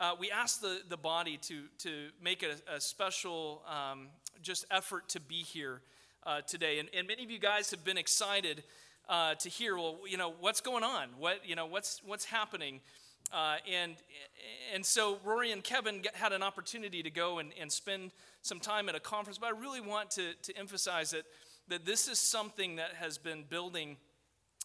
uh, we asked the, the body to, to make a, a special um, just effort to be here uh, today. And, and many of you guys have been excited uh, to hear, well, you know, what's going on? What, you know, what's, what's happening? Uh, and, and so Rory and Kevin had an opportunity to go and, and spend some time at a conference, but I really want to, to emphasize that, that this is something that has been building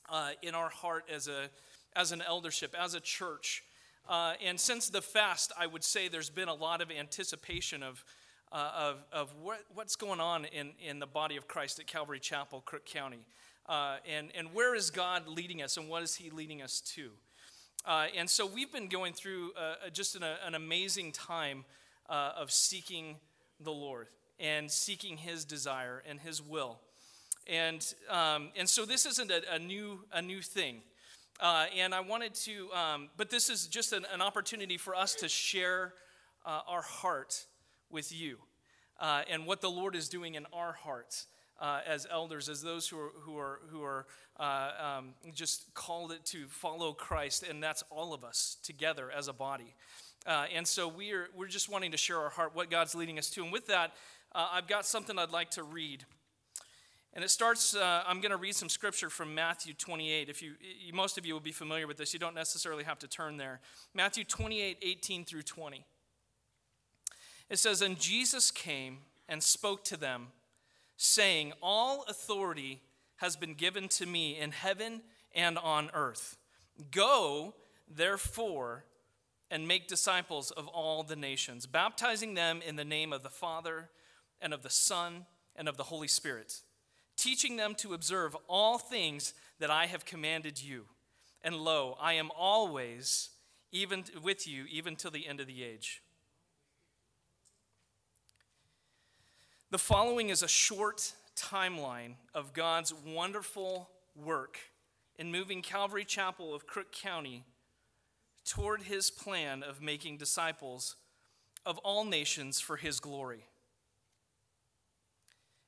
uh, in our heart as, a, as an eldership, as a church. Uh, and since the fast, I would say there's been a lot of anticipation of, uh, of, of what, what's going on in, in the body of Christ at Calvary Chapel, Crook County. Uh, and, and where is God leading us, and what is He leading us to? Uh, and so we've been going through uh, just an, an, amazing time uh, of seeking the Lord and seeking His desire and His will. And, um, and so this isn't a, a, new, a new thing. Uh, and I wanted to, um, but this is just an, an, opportunity for us to share uh, our heart with you uh, and what the Lord is doing in our hearts. Uh, as elders, as those who are, who are, who are uh, um, just called it to follow Christ, and that's all of us together as a body. Uh, and so we are, we're just wanting to share our heart, what God's leading us to. And with that, I've got something I'd like to read. And it starts, uh, I'm going to read some scripture from Matthew 28. If you, most of you will be familiar with this, you don't necessarily have to turn there. Matthew 28, 18 through 20. It says, And Jesus came and spoke to them, saying, All authority has been given to me in heaven and on earth. Go, therefore, and make disciples of all the nations, baptizing them in the name of the Father and of the Son and of the Holy Spirit teaching them to observe all things that I have commanded you. And lo, I am always even with you even till the end of the age. The following is a short timeline of God's wonderful work in moving Calvary Chapel of Crook County toward his plan of making disciples of all nations for his glory.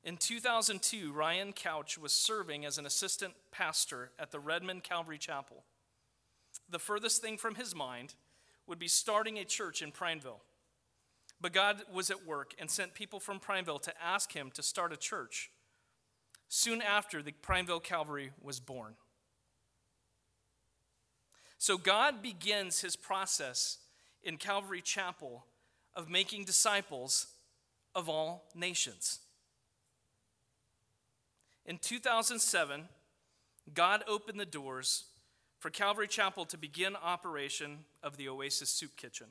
In 2002, Ryan Couch was serving as an assistant pastor at the Redmond Calvary Chapel. The furthest thing from his mind would be starting a church in Prineville. But God was at work and sent people from Prineville to ask him to start a church. Soon after, the Prineville Calvary was born. So God begins his process in Calvary Chapel of making disciples of all nations. In 2007, God opened the doors for Calvary Chapel to begin operation of the Oasis Soup Kitchen.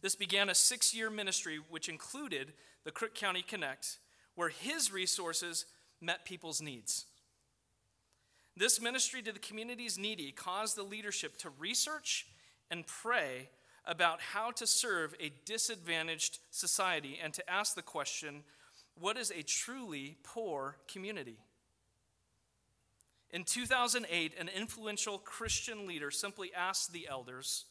This began a six year ministry which included the Crook County Connect, where his resources met people's needs. This ministry to the community's needy caused the leadership to research and pray about how to serve a disadvantaged society and to ask the question what is a truly poor community? In 2008, an influential Christian leader simply asked the elders,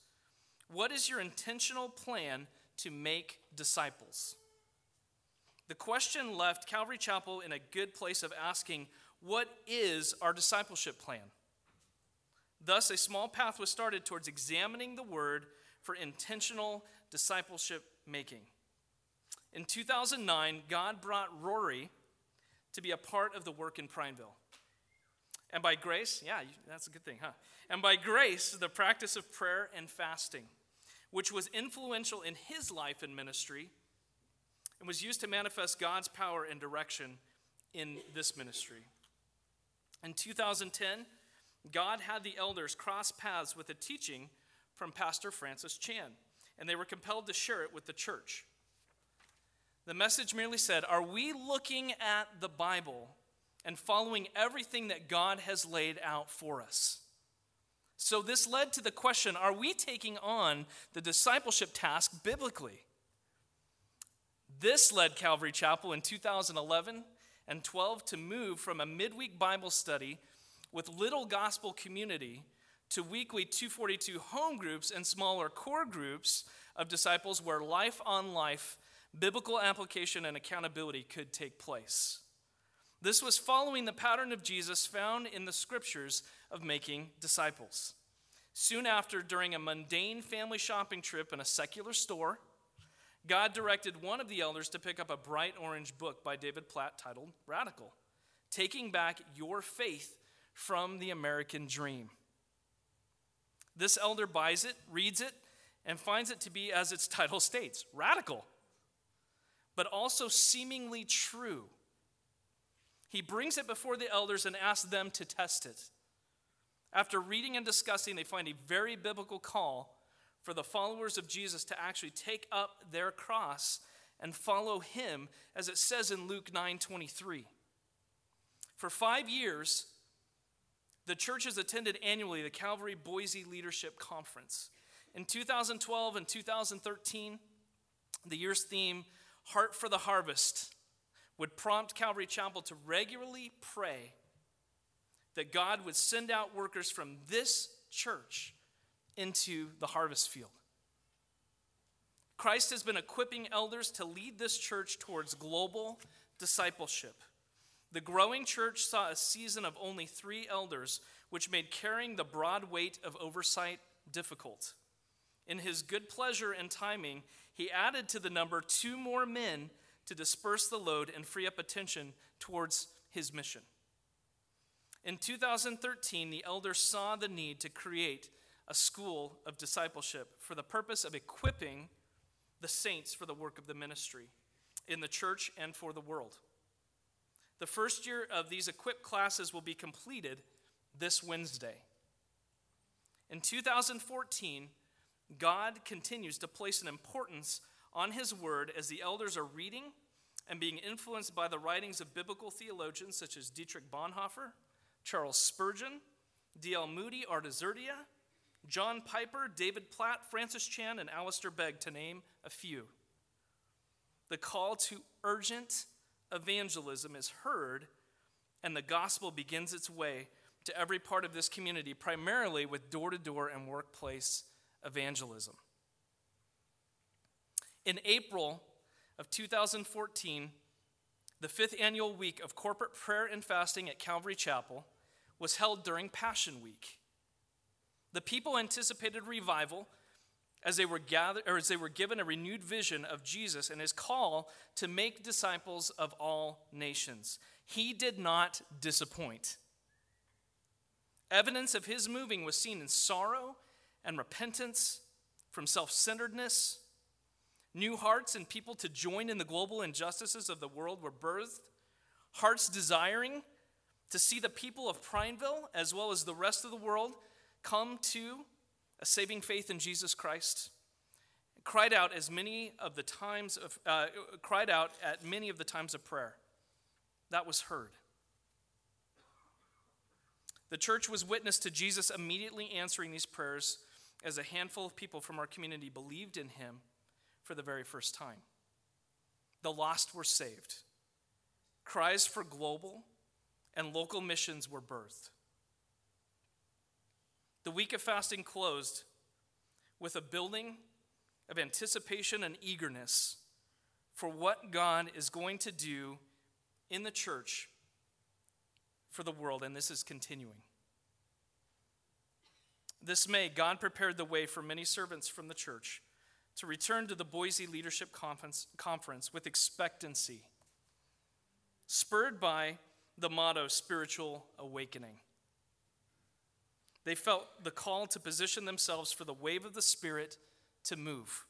What is your intentional plan to make disciples? The question left Calvary Chapel in a good place of asking, What is our discipleship plan? Thus, a small path was started towards examining the word for intentional discipleship making. In 2009, God brought Rory to be a part of the work in Prineville. And by grace, yeah, that's a good thing, huh? And by grace, the practice of prayer and fasting, which was influential in his life and ministry, and was used to manifest God's power and direction in this ministry. In 2010, God had the elders cross paths with a teaching from Pastor Francis Chan, and they were compelled to share it with the church. The message merely said, Are we looking at the Bible and following everything that God has laid out for us? So, this led to the question Are we taking on the discipleship task biblically? This led Calvary Chapel in 2011 and 12 to move from a midweek Bible study with little gospel community to weekly 242 home groups and smaller core groups of disciples where life on life biblical application and accountability could take place. This was following the pattern of Jesus found in the scriptures of making disciples. Soon after, during a mundane family shopping trip in a secular store, God directed one of the elders to pick up a bright orange book by David Platt titled Radical Taking Back Your Faith from the American Dream. This elder buys it, reads it, and finds it to be, as its title states, radical, but also seemingly true. He brings it before the elders and asks them to test it. After reading and discussing, they find a very biblical call for the followers of Jesus to actually take up their cross and follow him, as it says in Luke 9 23. For five years, the church has attended annually the Calvary Boise Leadership Conference. In 2012 and 2013, the year's theme, Heart for the Harvest, would prompt Calvary Chapel to regularly pray that God would send out workers from this church into the harvest field. Christ has been equipping elders to lead this church towards global discipleship. The growing church saw a season of only three elders, which made carrying the broad weight of oversight difficult. In his good pleasure and timing, he added to the number two more men to disperse the load and free up attention towards his mission. In 2013, the elders saw the need to create a school of discipleship for the purpose of equipping the saints for the work of the ministry in the church and for the world. The first year of these equipped classes will be completed this Wednesday. In 2014, God continues to place an importance on His Word as the elders are reading and being influenced by the writings of biblical theologians such as Dietrich Bonhoeffer, Charles Spurgeon, D.L. Moody, Artaxerxes, John Piper, David Platt, Francis Chan, and Alistair Begg, to name a few. The call to urgent evangelism is heard, and the gospel begins its way to every part of this community, primarily with door to door and workplace evangelism. In April of 2014, the fifth annual week of corporate prayer and fasting at Calvary Chapel was held during Passion Week. The people anticipated revival as they were gathered or as they were given a renewed vision of Jesus and his call to make disciples of all nations. He did not disappoint. Evidence of his moving was seen in sorrow and repentance from self centeredness. New hearts and people to join in the global injustices of the world were birthed. Hearts desiring to see the people of Prineville, as well as the rest of the world, come to a saving faith in Jesus Christ, cried out as many of the times of uh, cried out at many of the times of prayer. That was heard. The church was witness to Jesus immediately answering these prayers as a handful of people from our community believed in him for the very first time. The lost were saved. Cries for global and local missions were birthed. The week of fasting closed with a building of anticipation and eagerness for what God is going to do in the church for the world, and this is continuing. This May, God prepared the way for many servants from the church to return to the Boise Leadership Conference, conference with expectancy, spurred by the motto spiritual awakening. They felt the call to position themselves for the wave of the Spirit to move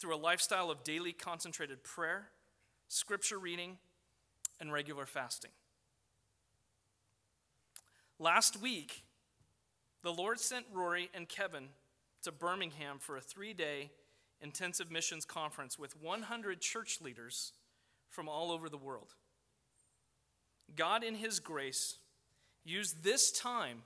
through a lifestyle of daily concentrated prayer, scripture reading, and regular fasting. Last week, the Lord sent Rory and Kevin to Birmingham for a three day intensive missions conference with 100 church leaders from all over the world. God, in His grace, used this time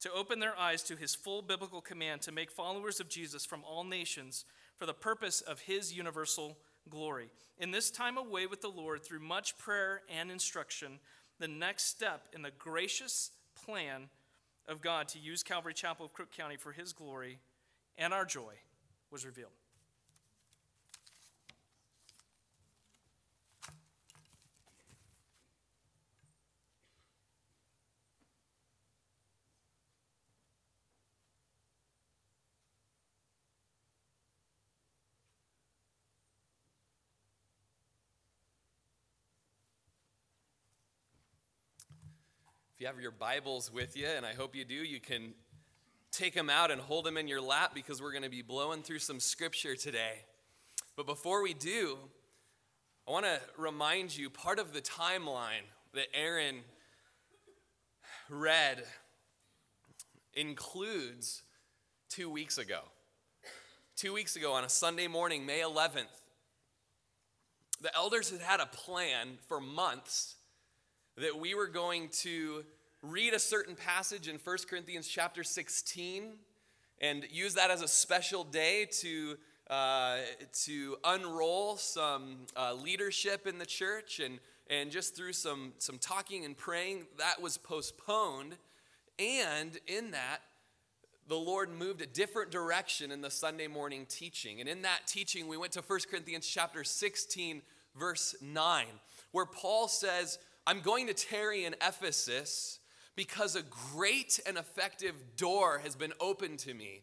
to open their eyes to his full biblical command to make followers of Jesus from all nations for the purpose of his universal glory. In this time away with the Lord, through much prayer and instruction, the next step in the gracious plan of God to use Calvary Chapel of Crook County for his glory and our joy was revealed. If you have your Bibles with you, and I hope you do, you can take them out and hold them in your lap because we're going to be blowing through some scripture today. But before we do, I want to remind you part of the timeline that Aaron read includes two weeks ago. Two weeks ago, on a Sunday morning, May 11th, the elders had had a plan for months that we were going to read a certain passage in 1 Corinthians chapter 16 and use that as a special day to, uh, to unroll some uh, leadership in the church. And, and just through some, some talking and praying, that was postponed. And in that, the Lord moved a different direction in the Sunday morning teaching. And in that teaching, we went to 1 Corinthians chapter 16, verse 9, where Paul says, I'm going to tarry in Ephesus because a great and effective door has been opened to me,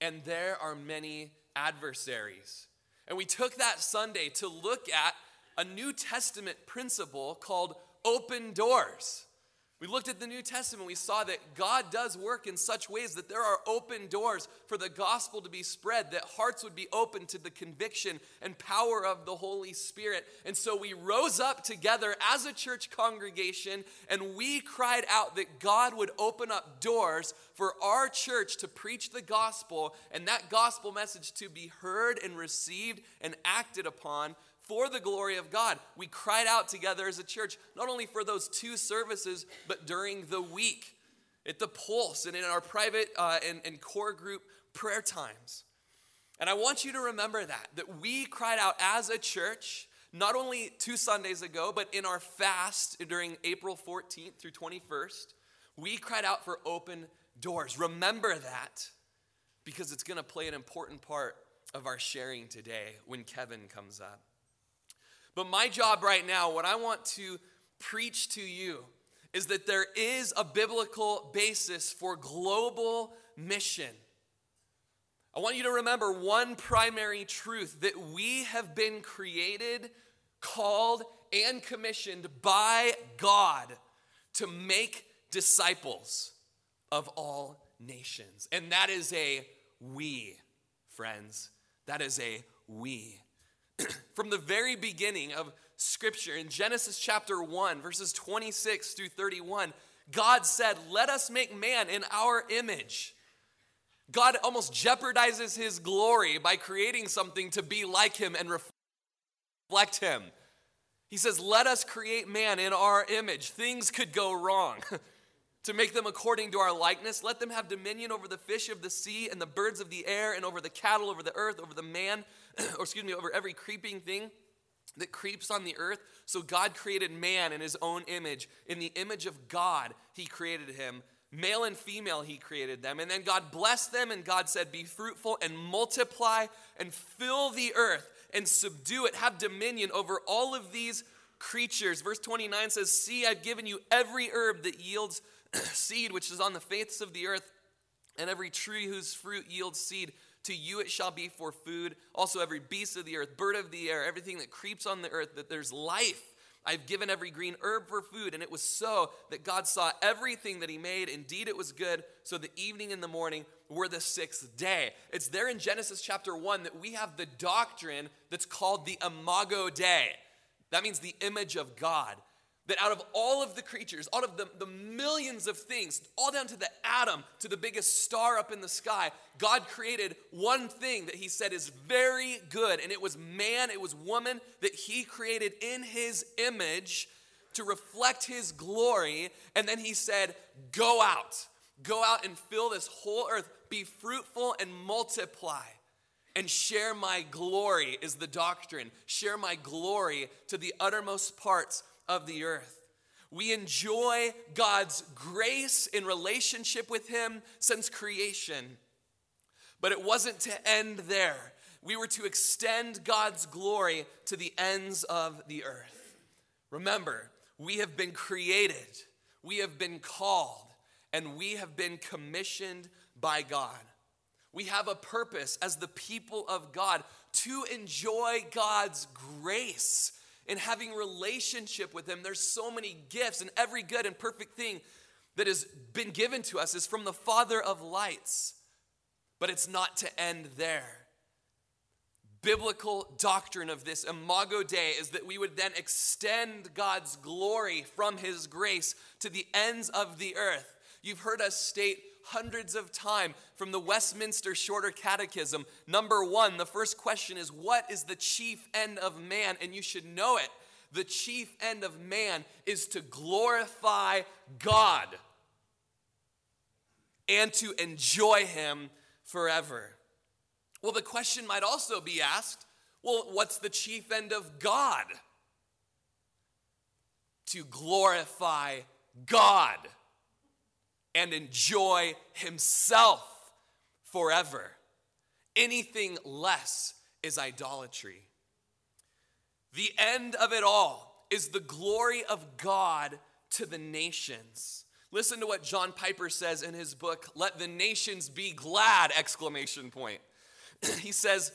and there are many adversaries. And we took that Sunday to look at a New Testament principle called open doors. We looked at the New Testament, we saw that God does work in such ways that there are open doors for the gospel to be spread, that hearts would be open to the conviction and power of the Holy Spirit. And so we rose up together as a church congregation and we cried out that God would open up doors for our church to preach the gospel and that gospel message to be heard and received and acted upon for the glory of God. We cried out together as a church, not only for those two services, but during the week at the Pulse and in our private uh, and, and core group prayer times. And I want you to remember that, that we cried out as a church, not only two Sundays ago, but in our fast during April 14th through 21st, we cried out for open doors. Remember that because it's going to play an important part of our sharing today when Kevin comes up. But my job right now, what I want to preach to you, is that there is a biblical basis for global mission. I want you to remember one primary truth that we have been created, called, and commissioned by God to make disciples of all nations. And that is a we, friends. That is a we. from the very beginning of Scripture, in Genesis chapter 1, verses 26 through 31, God said, Let us make man in our image. God almost jeopardizes his glory by creating something to be like him and reflect him. He says, Let us create man in our image. Things could go wrong. to make them according to our likeness. Let them have dominion over the fish of the sea and the birds of the air and over the cattle, over the earth, over the man, or excuse me, over every creeping thing that creeps on the earth. So God created man in his own image. In the image of God, he created him. Male and female, he created them. And then God blessed them, and God said, Be fruitful and multiply and fill the earth and subdue it. Have dominion over all of these creatures. Verse 29 says, See, I've given you every herb that yields seed which is on the face of the earth, and every tree whose fruit yields seed. To you it shall be for food. Also, every beast of the earth, bird of the air, everything that creeps on the earth, that there's life. I've given every green herb for food. And it was so that God saw everything that He made. Indeed, it was good. So the evening and the morning were the sixth day. It's there in Genesis chapter 1 that we have the doctrine that's called the Imago Dei. That means the image of God that out of all of the creatures, out of the, the millions of things, all down to the atom, to the biggest star up in the sky, God created one thing that He said is very good. And it was man, it was woman that He created in His image to reflect His glory. And then He said, Go out, go out and fill this whole earth, be fruitful and multiply. And share my glory is the doctrine. Share my glory to the uttermost parts of the earth. We enjoy God's grace in relationship with Him since creation. But it wasn't to end there. We were to extend God's glory to the ends of the earth. Remember, we have been created, we have been called, and we have been commissioned by God. We have a purpose as the people of God to enjoy God's grace in having relationship with him there's so many gifts and every good and perfect thing that has been given to us is from the Father of lights. But it's not to end there. Biblical doctrine of this Imago Dei is that we would then extend God's glory from His grace to the ends of the earth. You've heard us state hundreds of times from the Westminster Shorter Catechism. Number one, the first question is, What is the chief end of man? And you should know it. The chief end of man is to glorify God and to enjoy Him forever. Well, the question might also be asked well, what's the chief end of God? To glorify God and enjoy Himself forever. Anything less is idolatry. The end of it all is the glory of God to the nations. Listen to what John Piper says in his book, Let the Nations Be Glad! exclamation point. he says,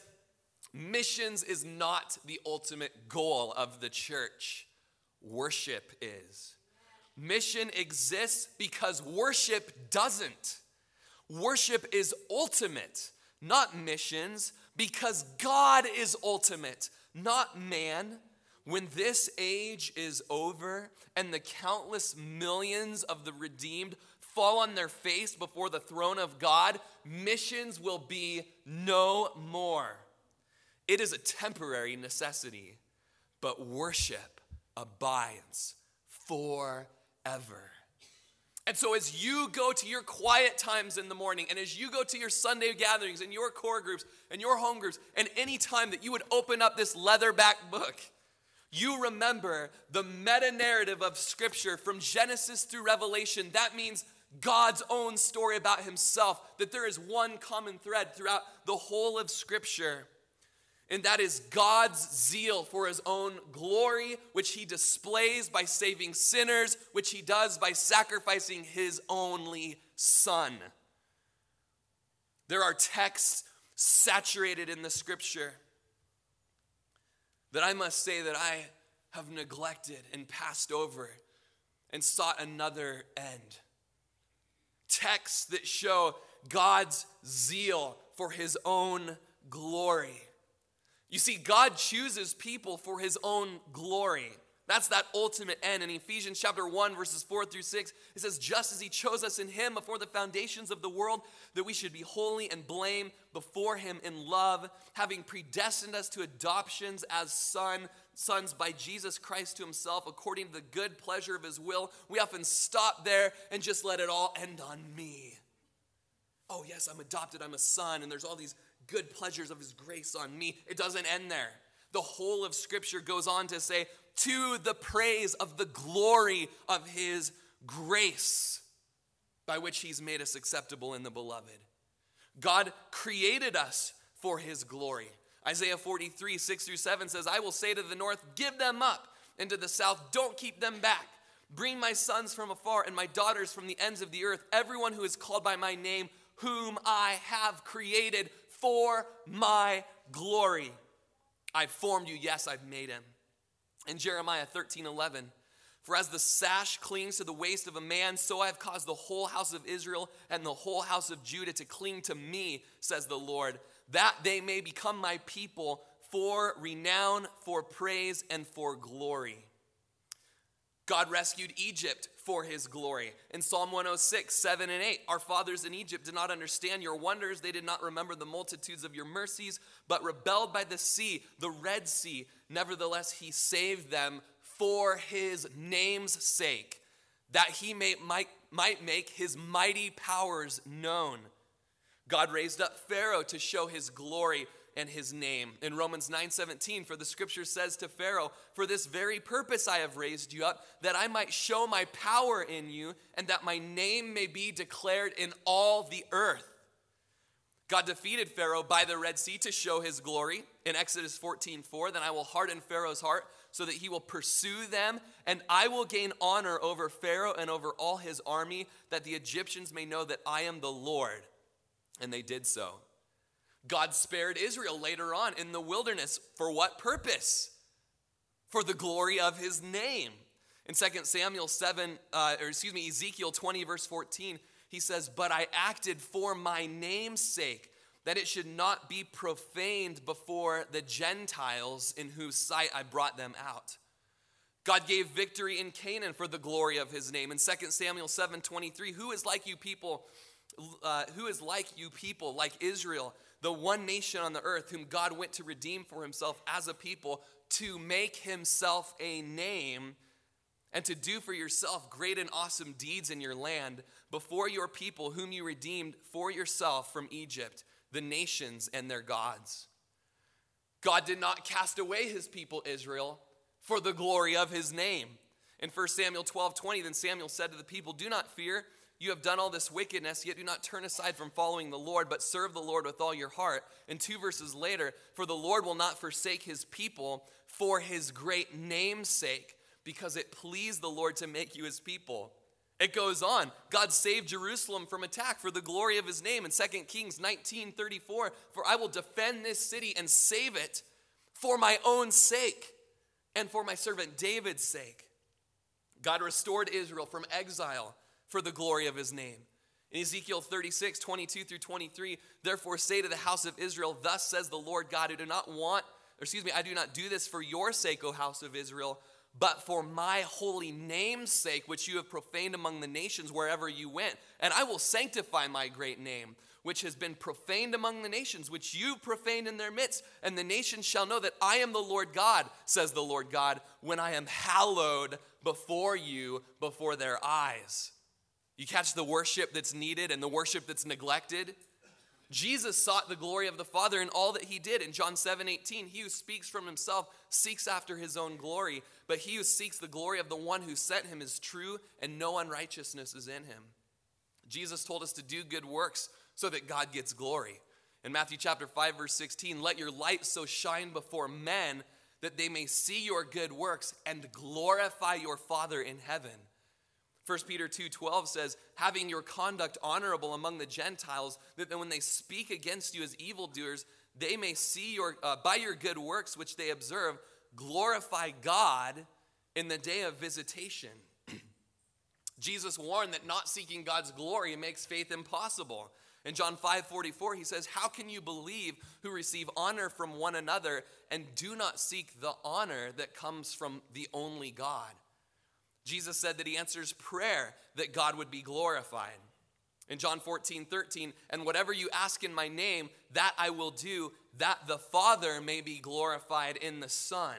missions is not the ultimate goal of the church. Worship is. Mission exists because worship doesn't. Worship is ultimate, not missions, because God is ultimate, not man. When this age is over and the countless millions of the redeemed fall on their face before the throne of God, missions will be no more. It is a temporary necessity, but worship abides forever. And so, as you go to your quiet times in the morning, and as you go to your Sunday gatherings and your core groups and your home groups, and any time that you would open up this leatherback book, you remember the meta narrative of Scripture from Genesis through Revelation. That means God's own story about Himself, that there is one common thread throughout the whole of Scripture. And that is God's zeal for his own glory, which he displays by saving sinners, which he does by sacrificing his only son. There are texts saturated in the scripture that I must say that I have neglected and passed over and sought another end. Texts that show God's zeal for his own glory. You see, God chooses people for his own glory. That's that ultimate end. In Ephesians chapter 1, verses 4 through 6, it says, Just as he chose us in him before the foundations of the world, that we should be holy and blame before him in love, having predestined us to adoptions as son, sons by Jesus Christ to himself, according to the good pleasure of his will. We often stop there and just let it all end on me. Oh, yes, I'm adopted, I'm a son, and there's all these good pleasures of his grace on me. It doesn't end there. The whole of Scripture goes on to say, to the praise of the glory of his grace by which he's made us acceptable in the beloved. God created us for his glory. Isaiah 43, 6 through 7 says, I will say to the north, Give them up, and to the south, Don't keep them back. Bring my sons from afar and my daughters from the ends of the earth, everyone who is called by my name, whom I have created for my glory. I've formed you, yes, I've made him. In Jeremiah 13 11, for as the sash clings to the waist of a man, so I have caused the whole house of Israel and the whole house of Judah to cling to me, says the Lord, that they may become my people for renown, for praise, and for glory. God rescued Egypt for his glory. In Psalm 106, 7 and 8, our fathers in Egypt did not understand your wonders. They did not remember the multitudes of your mercies, but rebelled by the sea, the Red Sea. Nevertheless, he saved them for his name's sake, that he may, might, might make his mighty powers known. God raised up Pharaoh to show his glory and his name. In Romans 9:17, for the scripture says to Pharaoh, "For this very purpose I have raised you up, that I might show my power in you, and that my name may be declared in all the earth." God defeated Pharaoh by the Red Sea to show his glory. In Exodus 14:4, then I will harden Pharaoh's heart so that he will pursue them, and I will gain honor over Pharaoh and over all his army, that the Egyptians may know that I am the Lord. And they did so. God spared Israel later on in the wilderness. For what purpose? For the glory of his name. In 2 Samuel 7, uh, or excuse me, Ezekiel 20, verse 14, he says, But I acted for my name's sake, that it should not be profaned before the Gentiles in whose sight I brought them out. God gave victory in Canaan for the glory of his name. In 2 Samuel 7 23, who is like you people? Uh, who is like you people, like Israel, the one nation on the earth whom God went to redeem for himself as a people to make himself a name and to do for yourself great and awesome deeds in your land before your people, whom you redeemed for yourself from Egypt, the nations and their gods. God did not cast away his people, Israel, for the glory of his name. In 1 Samuel 12 20, then Samuel said to the people, Do not fear. You have done all this wickedness, yet do not turn aside from following the Lord, but serve the Lord with all your heart. And two verses later, for the Lord will not forsake his people for his great name's sake because it pleased the Lord to make you his people. It goes on. God saved Jerusalem from attack for the glory of his name in 2 Kings 19:34, for I will defend this city and save it for my own sake and for my servant David's sake. God restored Israel from exile for the glory of his name. In Ezekiel 36, 22 through 23, therefore say to the house of Israel, Thus says the Lord God, who do not want, or excuse me, I do not do this for your sake, O house of Israel, but for my holy name's sake, which you have profaned among the nations wherever you went. And I will sanctify my great name, which has been profaned among the nations, which you profaned in their midst. And the nations shall know that I am the Lord God, says the Lord God, when I am hallowed before you, before their eyes. You catch the worship that's needed and the worship that's neglected? Jesus sought the glory of the Father in all that he did. In John 7 18, he who speaks from himself seeks after his own glory, but he who seeks the glory of the one who sent him is true, and no unrighteousness is in him. Jesus told us to do good works so that God gets glory. In Matthew chapter 5, verse 16, let your light so shine before men that they may see your good works and glorify your Father in heaven. 1 Peter 2:12 says, "Having your conduct honorable among the Gentiles, that when they speak against you as evildoers, they may see your uh, by your good works which they observe, glorify God in the day of visitation." Jesus warned that not seeking God's glory makes faith impossible. In John 5:44 he says, "How can you believe who receive honor from one another and do not seek the honor that comes from the only God?" Jesus said that he answers prayer that God would be glorified. In John 14, 13, and whatever you ask in my name, that I will do, that the Father may be glorified in the Son.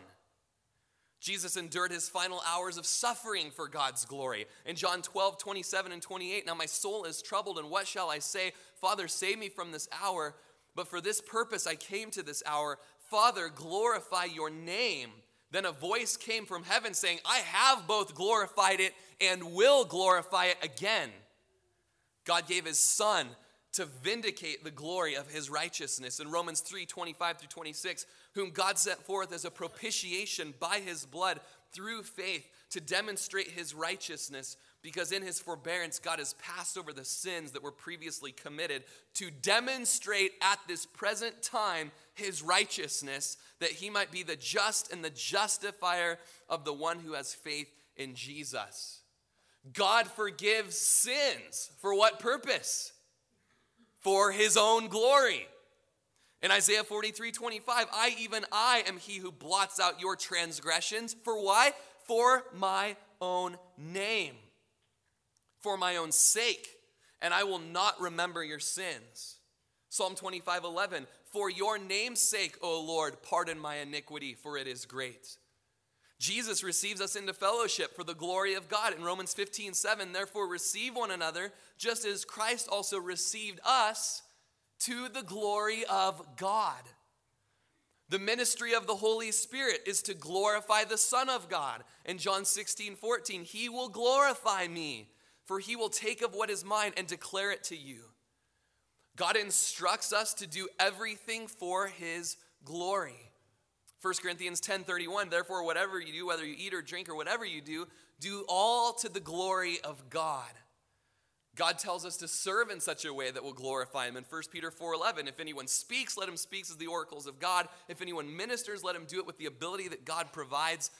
Jesus endured his final hours of suffering for God's glory. In John 12, 27 and 28, now my soul is troubled, and what shall I say? Father, save me from this hour. But for this purpose I came to this hour. Father, glorify your name. Then a voice came from heaven saying, I have both glorified it and will glorify it again. God gave his son to vindicate the glory of his righteousness. In Romans 3 25 through 26, whom God sent forth as a propitiation by his blood through faith to demonstrate his righteousness, because in his forbearance, God has passed over the sins that were previously committed to demonstrate at this present time his righteousness, that he might be the just and the justifier of the one who has faith in Jesus. God forgives sins. For what purpose? For his own glory. In Isaiah 43 25, I, even I, am he who blots out your transgressions. For why? For my own name, for my own sake, and I will not remember your sins. Psalm 25 11, for your name's sake, O Lord, pardon my iniquity, for it is great. Jesus receives us into fellowship for the glory of God. In Romans 15, 7, therefore receive one another, just as Christ also received us to the glory of God. The ministry of the Holy Spirit is to glorify the Son of God. In John 16, 14, He will glorify me, for He will take of what is mine and declare it to you. God instructs us to do everything for his glory. 1 Corinthians 10:31 Therefore whatever you do whether you eat or drink or whatever you do do all to the glory of God. God tells us to serve in such a way that will glorify him in 1 Peter 4:11 If anyone speaks let him speak as the oracles of God if anyone ministers let him do it with the ability that God provides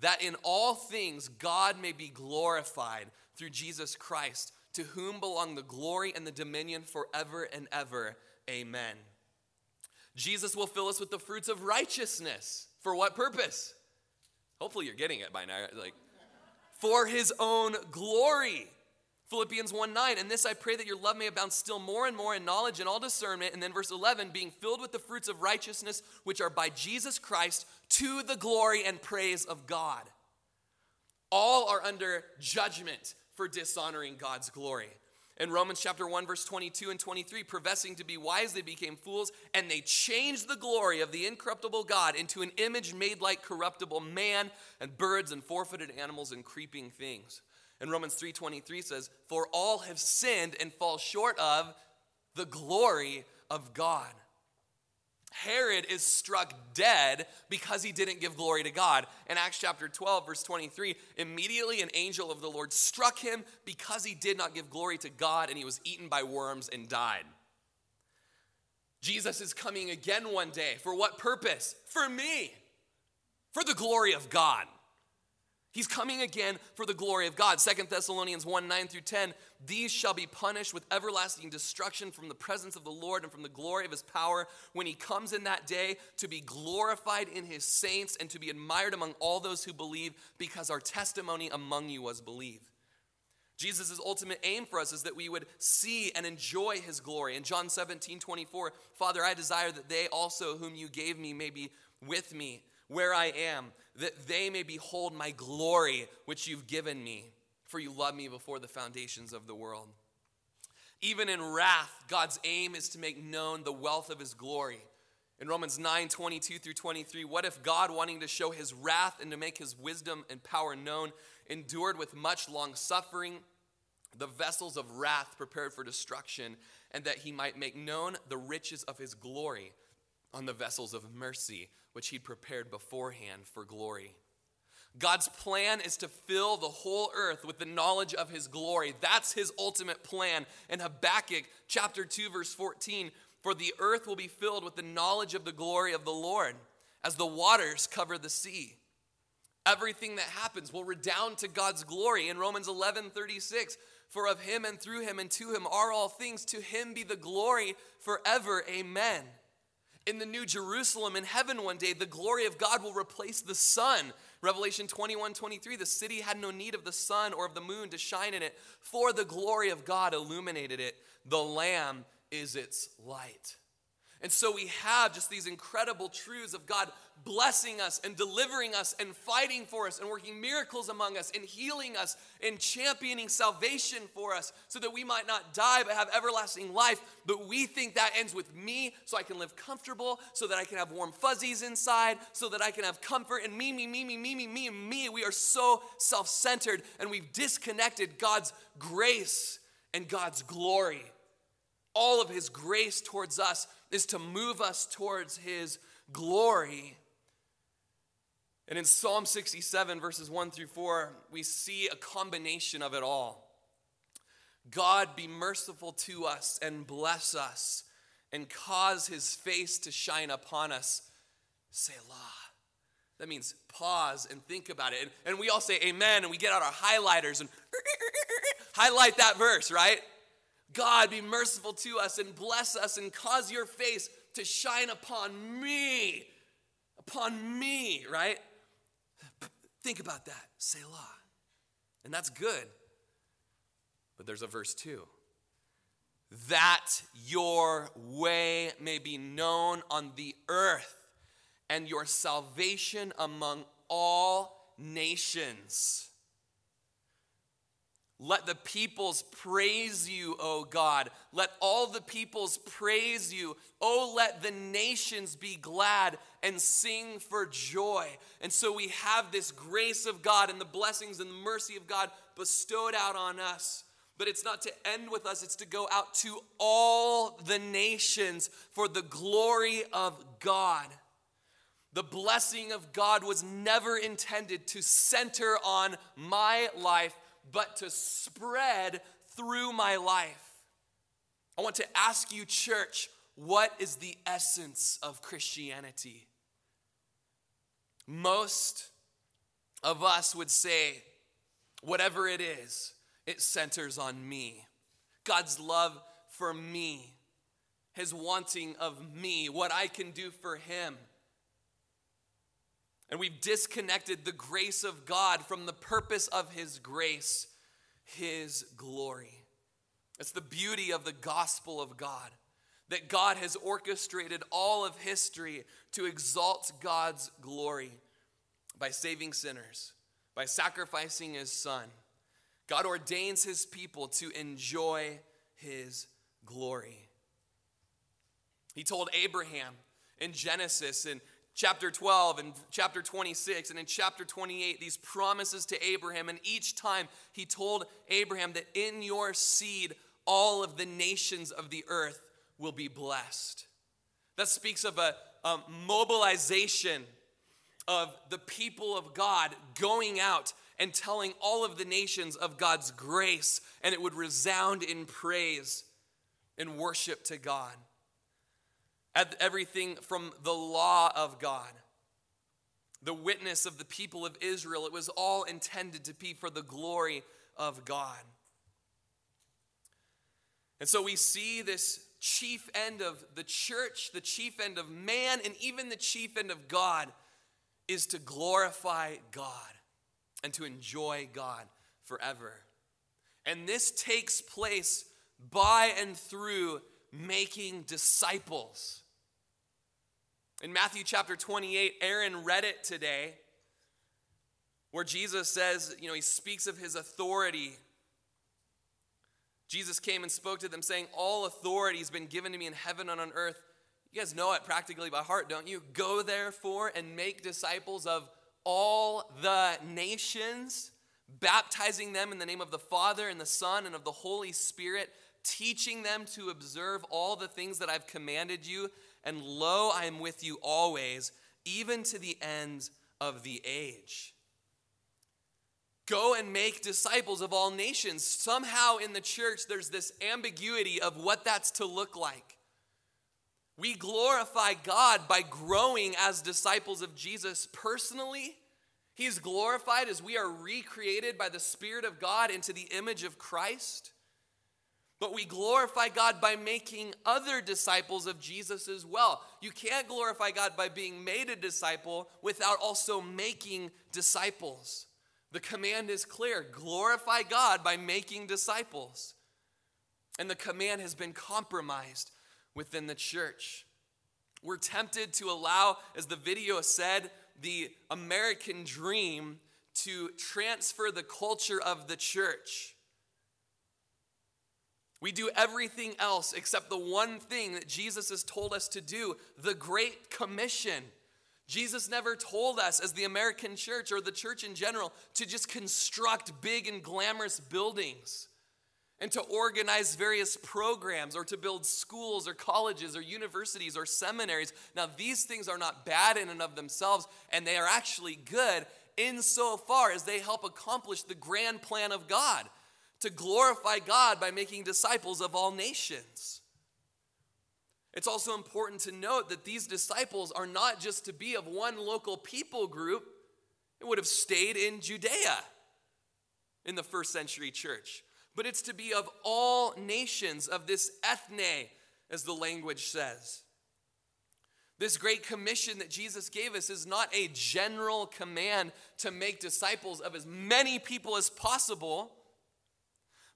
that in all things God may be glorified through Jesus Christ, to whom belong the glory and the dominion forever and ever. Amen. Jesus will fill us with the fruits of righteousness. For what purpose? Hopefully you're getting it by now. Like, for his own glory. Philippians 1 9, and this I pray that your love may abound still more and more in knowledge and all discernment. And then verse 11, being filled with the fruits of righteousness, which are by Jesus Christ, to the glory and praise of God. All are under judgment for dishonoring God's glory. In Romans chapter 1, verse 22 and 23, professing to be wise, they became fools, and they changed the glory of the incorruptible God into an image made like corruptible man and birds and four-footed animals and creeping things. And Romans 3:23 says, "For all have sinned and fall short of the glory of God." Herod is struck dead because he didn't give glory to God. In Acts chapter 12, verse 23, immediately an angel of the Lord struck him because he did not give glory to God, and he was eaten by worms and died. Jesus is coming again one day. For what purpose? For me, for the glory of God. He's coming again for the glory of God. Second Thessalonians 1 9 through 10. These shall be punished with everlasting destruction from the presence of the Lord and from the glory of his power when he comes in that day to be glorified in his saints and to be admired among all those who believe because our testimony among you was believed. Jesus' ultimate aim for us is that we would see and enjoy his glory. In John 17 24, Father, I desire that they also, whom you gave me, may be with me where I am that they may behold my glory which you've given me, for you loved me before the foundations of the world. Even in wrath, God's aim is to make known the wealth of his glory. In Romans 9 22 through 23, what if God, wanting to show his wrath and to make his wisdom and power known, endured with much long suffering the vessels of wrath prepared for destruction, and that he might make known the riches of his glory on the vessels of mercy which he'd prepared beforehand for glory. God's plan is to fill the whole earth with the knowledge of his glory. That's his ultimate plan. In Habakkuk chapter 2 verse 14, for the earth will be filled with the knowledge of the glory of the Lord as the waters cover the sea. Everything that happens will redound to God's glory. In Romans 11 36, for of him and through him and to him are all things, to him be the glory forever. Amen in the new Jerusalem in heaven one day, the glory of God will replace the sun. Revelation 21 23, the city had no need of the sun or of the moon to shine in it, for the glory of God illuminated it. The Lamb is its light. And so we have just these incredible truths of God blessing us and delivering us and fighting for us and working miracles among us and healing us and championing salvation for us so that we might not die but have everlasting life. But we think that ends with me so I can live comfortable, so that I can have warm fuzzies inside, so that I can have comfort and me, me, me, me, me, me, me, me. We are so self centered and we've disconnected God's grace and God's glory. All of His grace towards us is to move us towards his glory. And in Psalm 67, verses 1 through 4, we see a combination of it all. God be merciful to us and bless us and cause his face to shine upon us. Selah. That means pause and think about it. And, and we all say amen, and we get out our highlighters and highlight that verse, right? God, be merciful to us and bless us and cause your face to shine upon me. Upon me, right? Think about that. Selah. And that's good. But there's a verse two that your way may be known on the earth and your salvation among all nations. Let the peoples praise you, O God. Let all the peoples praise you. Oh, let the nations be glad and sing for joy. And so we have this grace of God and the blessings and the mercy of God bestowed out on us. But it's not to end with us, it's to go out to all the nations for the glory of God. The blessing of God was never intended to center on my life but to spread through my life. I want to ask you, church, what is the essence of Christianity? Most of us would say, whatever it is, it centers on me. God's love for me, his wanting of me, what I can do for him. And we've disconnected the grace of God from the purpose of his grace, his glory. It's the beauty of the gospel of God that God has orchestrated all of history to exalt God's glory by saving sinners, by sacrificing his son. God ordains his people to enjoy his glory. He told Abraham in Genesis in chapter 12 and chapter 26 and in chapter 28 these promises to Abraham and each time he told Abraham that in your seed all of the nations of the earth will be blessed. That speaks of a, a mobilization of the people of God going out and telling all of the nations of God's grace, and it would resound in praise and worship to God. At everything from the law of God, the witness of the people of Israel, it was all intended to be for the glory of God. And so we see this chief end of the church, the chief end of man, and even the chief end of God is to glorify God and to enjoy God forever. And this takes place by and through making disciples. In Matthew chapter 28, Aaron read it today, where Jesus says, you know, he speaks of his authority Jesus came and spoke to them, saying, All authority has been given to me in heaven and on earth. You guys know it practically by heart, don't you? Go therefore and make disciples of all the nations, baptizing them in the name of the Father and the Son and of the Holy Spirit, teaching them to observe all the things that I've commanded you. And lo, I am with you always, even to the end of the age. Go and make disciples of all nations. Somehow in the church, there's this ambiguity of what that's to look like. We glorify God by growing as disciples of Jesus personally. He's glorified as we are recreated by the Spirit of God into the image of Christ. But we glorify God by making other disciples of Jesus as well. You can't glorify God by being made a disciple without also making disciples. The command is clear glorify God by making disciples. And the command has been compromised within the church. We're tempted to allow, as the video said, the American dream to transfer the culture of the church. We do everything else except the one thing that Jesus has told us to do the Great Commission. Jesus never told us, as the American church or the church in general, to just construct big and glamorous buildings and to organize various programs or to build schools or colleges or universities or seminaries. Now, these things are not bad in and of themselves, and they are actually good insofar as they help accomplish the grand plan of God to glorify God by making disciples of all nations. It's also important to note that these disciples are not just to be of one local people group, it would have stayed in Judea in the first century church. But it's to be of all nations, of this ethne, as the language says. This great commission that Jesus gave us is not a general command to make disciples of as many people as possible,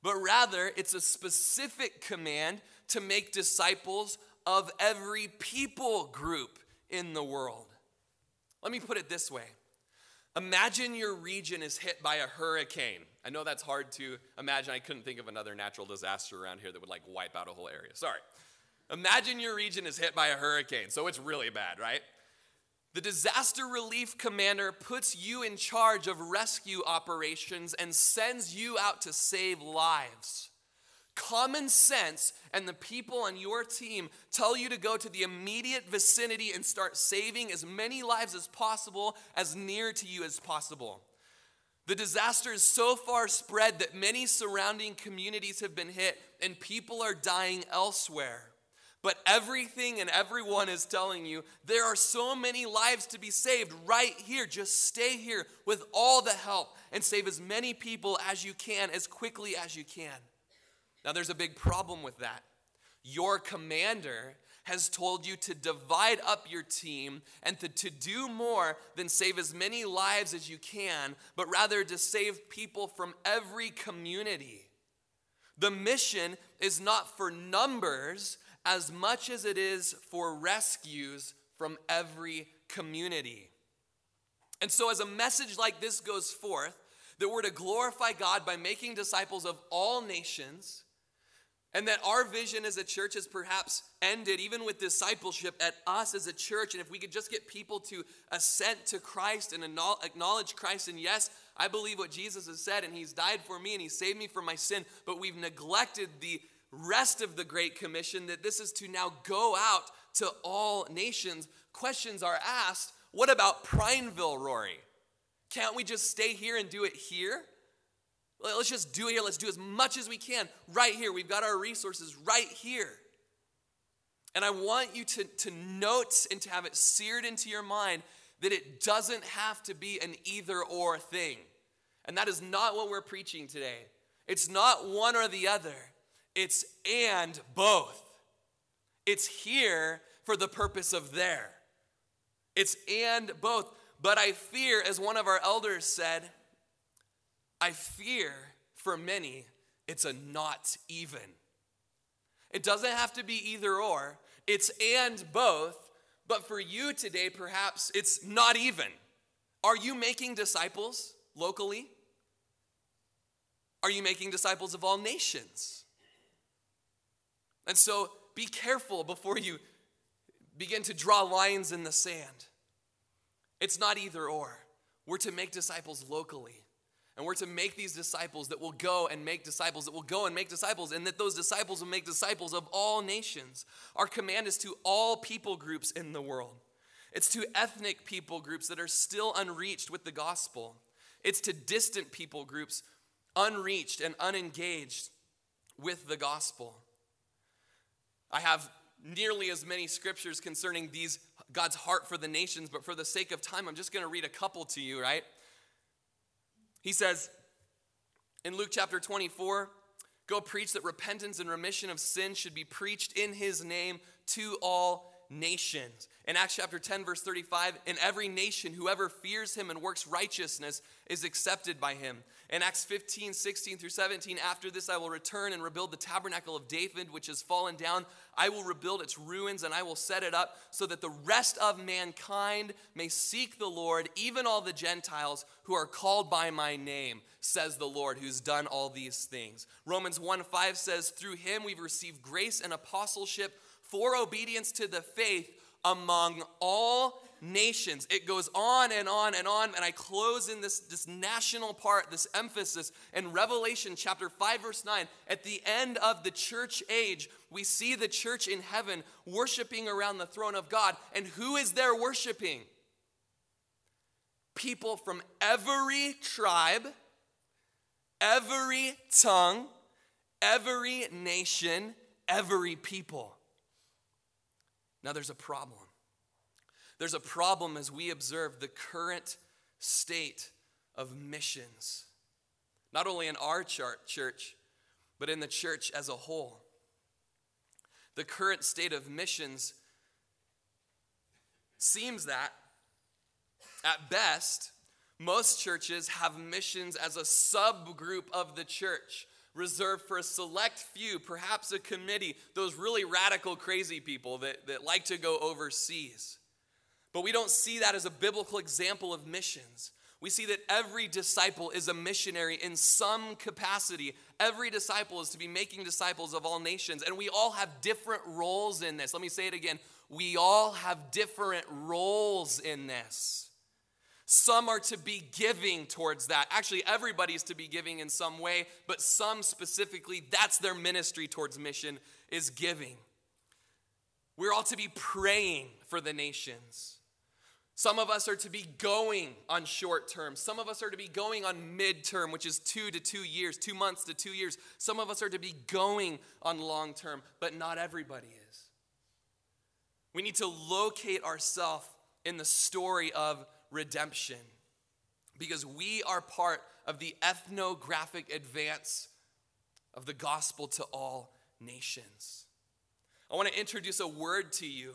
but rather it's a specific command to make disciples of every people group in the world. Let me put it this way Imagine your region is hit by a hurricane. I know that's hard to imagine. I couldn't think of another natural disaster around here that would like wipe out a whole area. Sorry. Imagine your region is hit by a hurricane, so it's really bad, right? The disaster relief commander puts you in charge of rescue operations and sends you out to save lives. Common sense and the people on your team tell you to go to the immediate vicinity and start saving as many lives as possible, as near to you as possible. The disaster is so far spread that many surrounding communities have been hit and people are dying elsewhere. But everything and everyone is telling you there are so many lives to be saved right here. Just stay here with all the help and save as many people as you can as quickly as you can. Now, there's a big problem with that. Your commander has told you to divide up your team and to, to do more than save as many lives as you can, but rather to save people from every community. The mission is not for numbers as much as it is for rescues from every community. And so, as a message like this goes forth, that we're to glorify God by making disciples of all nations and that our vision as a church has perhaps ended, even with discipleship, at us as a church. And if we could just get people to assent to Christ and acknowledge Christ, and yes, I believe what Jesus has said, and He's died for me and He saved me from my sin, but we've neglected the rest of the Great Commission that this is to now go out to all nations. Questions are asked what about Prineville, Rory? Can't we just stay here and do it here? Let's just do it here. Let's do as much as we can right here. We've got our resources right here. And I want you to, to note and to have it seared into your mind that it doesn't have to be an either or thing. And that is not what we're preaching today. It's not one or the other, it's and both. It's here for the purpose of there. It's and both. But I fear, as one of our elders said, I fear for many it's a not even. It doesn't have to be either or, it's and both. But for you today, perhaps it's not even. Are you making disciples locally? Are you making disciples of all nations? And so be careful before you begin to draw lines in the sand. It's not either or. We're to make disciples locally. And we're to make these disciples that will go and make disciples, that will go and make disciples, and that those disciples will make disciples of all nations. Our command is to all people groups in the world. It's to ethnic people groups that are still unreached with the gospel. It's to distant people groups, unreached and unengaged with the gospel. I have nearly as many scriptures concerning these God's heart for the nations, but for the sake of time, I'm just going to read a couple to you, right? He says in Luke chapter 24, go preach that repentance and remission of sin should be preached in his name to all nations. In Acts chapter 10, verse 35, in every nation, whoever fears him and works righteousness is accepted by him. In Acts 15, 16 through 17, after this I will return and rebuild the tabernacle of David, which has fallen down. I will rebuild its ruins and I will set it up so that the rest of mankind may seek the Lord, even all the Gentiles who are called by my name, says the Lord, who's done all these things. Romans 1 5 says, Through him we've received grace and apostleship for obedience to the faith among all nations. It goes on and on and on. And I close in this, this national part, this emphasis in Revelation chapter 5, verse 9. At the end of the church age, we see the church in heaven worshiping around the throne of God. And who is there worshiping? People from every tribe, every tongue, every nation, every people. Now, there's a problem. There's a problem as we observe the current state of missions, not only in our church, but in the church as a whole. The current state of missions seems that, at best, most churches have missions as a subgroup of the church reserved for a select few, perhaps a committee, those really radical, crazy people that, that like to go overseas. But we don't see that as a biblical example of missions. We see that every disciple is a missionary in some capacity. Every disciple is to be making disciples of all nations. And we all have different roles in this. Let me say it again. We all have different roles in this. Some are to be giving towards that. Actually, everybody's to be giving in some way, but some specifically, that's their ministry towards mission, is giving. We're all to be praying for the nations. Some of us are to be going on short term. Some of us are to be going on midterm, which is two to two years, two months to two years. Some of us are to be going on long term, but not everybody is. We need to locate ourselves in the story of redemption because we are part of the ethnographic advance of the gospel to all nations. I want to introduce a word to you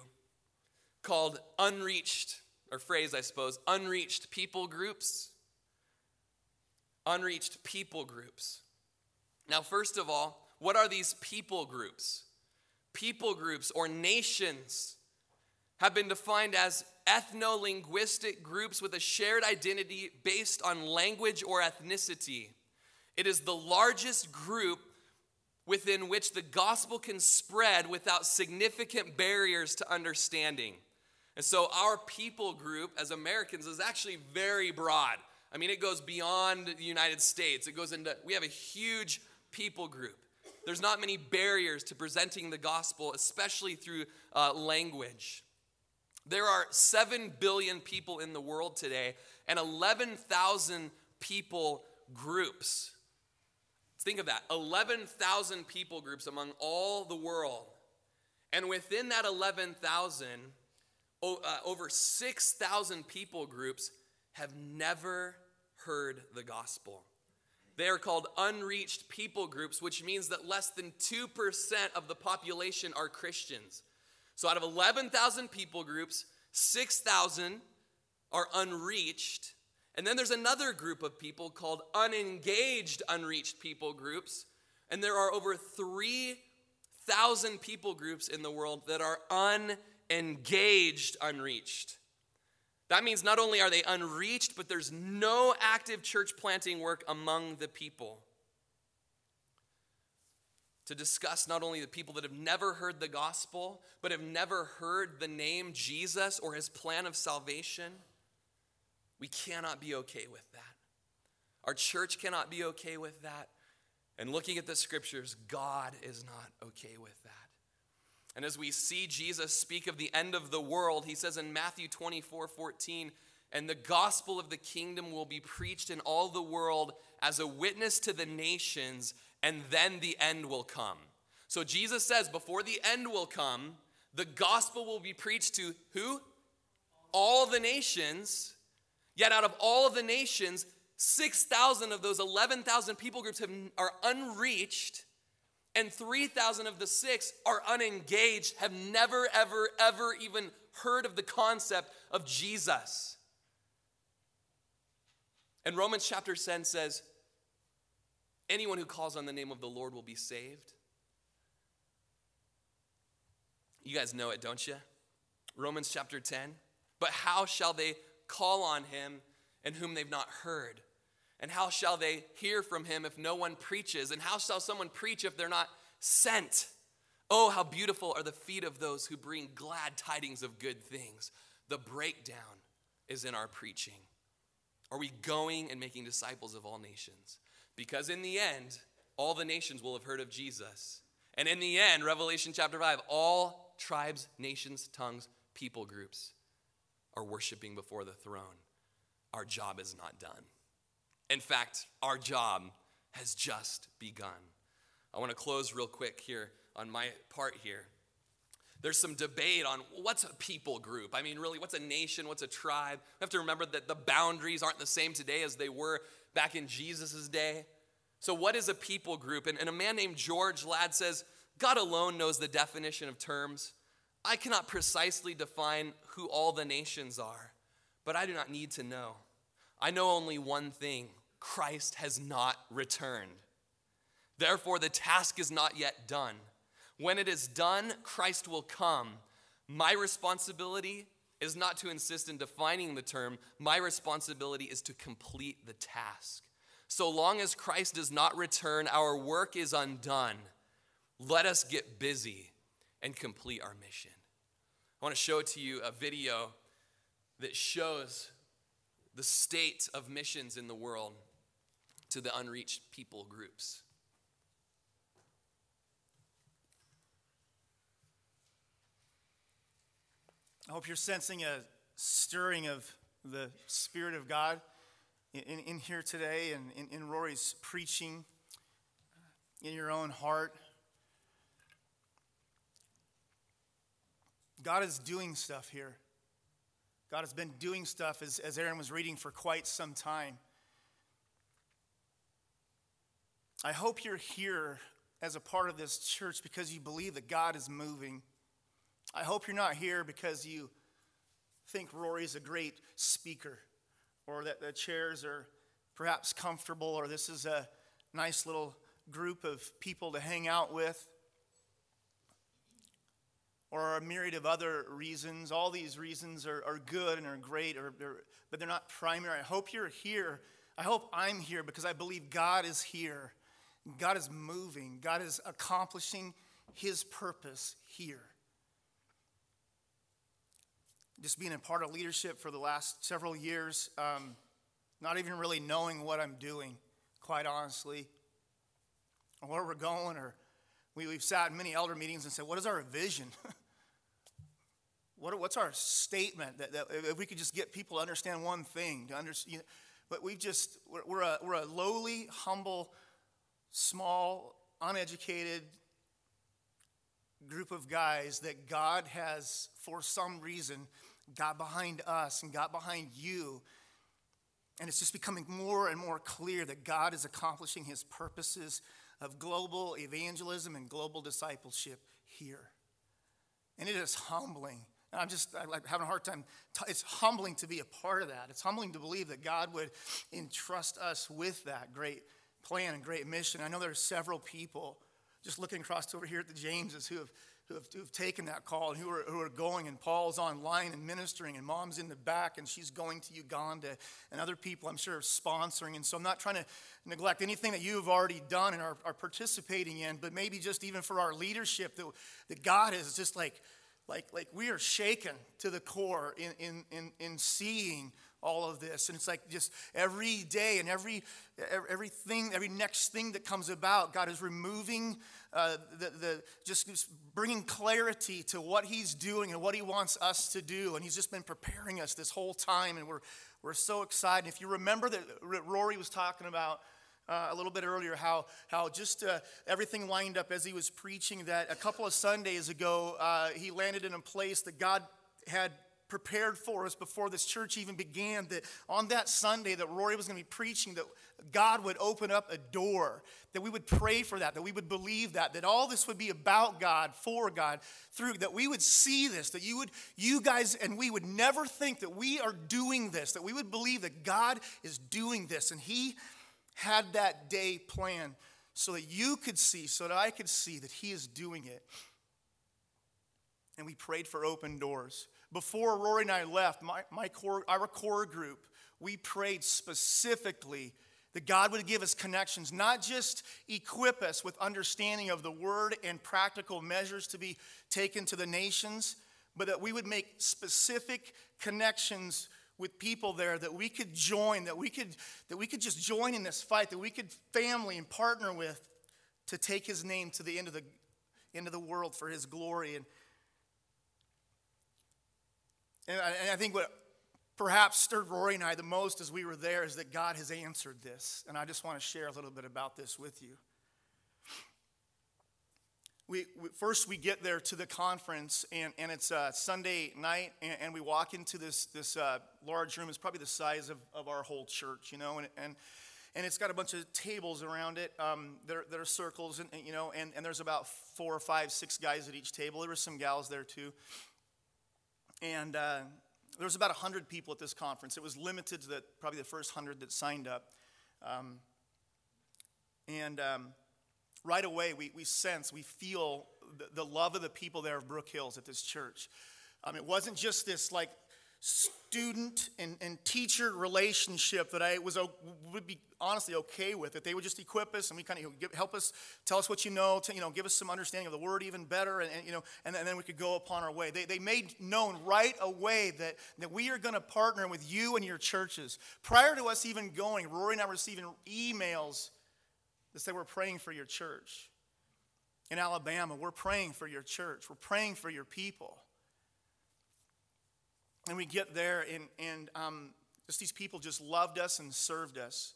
called unreached, or phrase, I suppose, unreached people groups. Unreached people groups. Now, first of all, what are these people groups? People groups or nations have been defined as ethno linguistic groups with a shared identity based on language or ethnicity. It is the largest group within which the gospel can spread without significant barriers to understanding. And so, our people group as Americans is actually very broad. I mean, it goes beyond the United States, it goes into, we have a huge people group. There's not many barriers to presenting the gospel, especially through uh, language. There are 7 billion people in the world today and 11,000 people groups. Think of that 11,000 people groups among all the world. And within that 11,000, uh, Uh, over 6,000 people groups have never heard the gospel. They are called unreached people groups, which means that less than 2% of the population are Christians. So out of 11,000 people groups, 6,000 are unreached. And then there's another group of people called unengaged, unreached people groups. And there are over 3,000 people groups in the world that are unengaged, unreached. That means not only are they unreached, but there's no active church planting work among the people to discuss not only the people that have never heard the gospel, but have never heard the name Jesus or his plan of salvation. We cannot be okay with that. Our church cannot be okay with that. And looking at the scriptures, God is not okay with. And as we see Jesus speak of the end of the world, he says in Matthew 24 14, and the gospel of the kingdom will be preached in all the world as a witness to the nations, and then the end will come. So Jesus says, before the end will come, the gospel will be preached to who? All the nations. Yet out of all the nations, 6,000 of those 11,000 people groups have, are unreached, and 3,000 of the six are unengaged, have never, ever, ever even heard of the concept of Jesus. And Romans chapter 10 says, Anyone who calls on the name of the Lord will be saved. You guys know it, don't you? Romans chapter 10. But how shall they call on him in whom they've not heard? And how shall they hear from him if no one preaches? And how shall someone preach if they're not sent? Oh, how beautiful are the feet of those who bring glad tidings of good things. The breakdown is in our preaching. Are we going and making disciples of all nations? Because in the end, all the nations will have heard of Jesus. And in the end, Revelation chapter 5, all tribes, nations, tongues, people groups are worshiping before the throne. Our job is not done. In fact, our job has just begun. I want to close real quick here on my part here. There's some debate on what's a people group. I mean, really, what's a nation? What's a tribe? We have to remember that the boundaries aren't the same today as they were back in Jesus' day. So, what is a people group? And, and a man named George Ladd says, God alone knows the definition of terms. I cannot precisely define who all the nations are, but I do not need to know. I know only one thing Christ has not returned. Therefore, the task is not yet done. When it is done, Christ will come. My responsibility is not to insist in defining the term, my responsibility is to complete the task. So long as Christ does not return, our work is undone. Let us get busy and complete our mission. I want to show to you a video that shows the state of missions in the world to the unreached people groups. I hope you're sensing a stirring of the Spirit of God in, in here today and in, in Rory's preaching, in your own heart. God is doing stuff here. God has been doing stuff, as, as Aaron was reading, for quite some time. I hope you're here as a part of this church because you believe that God is moving. I hope you're not here because you think Rory's a great speaker or that the chairs are perhaps comfortable or this is a nice little group of people to hang out with or a myriad of other reasons. All these reasons are, are good and are great, or, but they're not primary. I hope you're here. I hope I'm here because I believe God is here. God is moving. God is accomplishing his purpose here. Just being a part of leadership for the last several years, um, not even really knowing what I'm doing, quite honestly, or where we're going, or we, we've sat in many elder meetings and said, What is our vision? what, what's our statement? That, that, if we could just get people to understand one thing, to understand, but we've just, we're, we're, a, we're a lowly, humble, small, uneducated group of guys that God has, for some reason, got behind us and got behind you. And it's just becoming more and more clear that God is accomplishing his purposes of global evangelism and global discipleship here. And it is humbling. And I'm just I'm having a hard time. It's humbling to be a part of that. It's humbling to believe that God would entrust us with that great plan and great mission. I know there are several people just looking across over here at the Jameses who have, who have, who have taken that call and who are, who are going. And Paul's online and ministering, and mom's in the back, and she's going to Uganda, and other people I'm sure are sponsoring. And so I'm not trying to neglect anything that you have already done and are, are participating in, but maybe just even for our leadership, that, that God is just like, like, like we are shaken to the core in, in, in, in seeing all of this. And it's like just every day and every, everything, every next thing that comes about, God is removing uh, the, the just, just bringing clarity to what He's doing and what He wants us to do. And He's just been preparing us this whole time, and we're, we're so excited. If you remember that Rory was talking about uh, a little bit earlier how, how just uh, everything lined up as he was preaching that a couple of Sundays ago, uh, he landed in a place that God had prepared for us before this church even began that on that Sunday that Rory was going to be preaching that God would open up a door that we would pray for that that we would believe that that all this would be about God for God through that we would see this that you would you guys and we would never think that we are doing this that we would believe that God is doing this and he had that day planned so that you could see so that I could see that he is doing it. And we prayed for open doors before Rory and I left, my, my core, our core group, we prayed specifically that God would give us connections, not just equip us with understanding of the word and practical measures to be taken to the nations, but that we would make specific connections with people there that we could join, that we could, that we could just join in this fight, that we could family and partner with to take his name to the end of the, end of the world for his glory. And, and I, and I think what perhaps stirred Rory and I the most as we were there is that God has answered this. And I just want to share a little bit about this with you. We, we, first we get there to the conference and, and it's uh, sunday night and, and, we walk into this, this uh, large room it's probably the size of, of our whole church you know and, and, and it's got a bunch of tables around it um, that, are, circles and, you know and, and there's about four or five six guys at each table there were some gals there too and uh, there was about 100 people at this conference. It was limited to the, probably the first 100 that signed up. Um, and um, right away, we, we sense, we feel the, the, love of the people there of Brook Hills at this church. Um, it wasn't just this like student and, and teacher relationship that I was would be honestly okay with. That they would just equip us and we kind of help us, tell us what you know, to, you know, give us some understanding of the word even better, and, and you know, and, and, then we could go upon our way. They, they made known right away that, that we are going to partner with you and your churches. Prior to us even going, Rory and I receiving emails that said we're praying for your church. In Alabama, we're praying for your church. We're praying for your people. And we get there, and, and um, just these people just loved us and served us.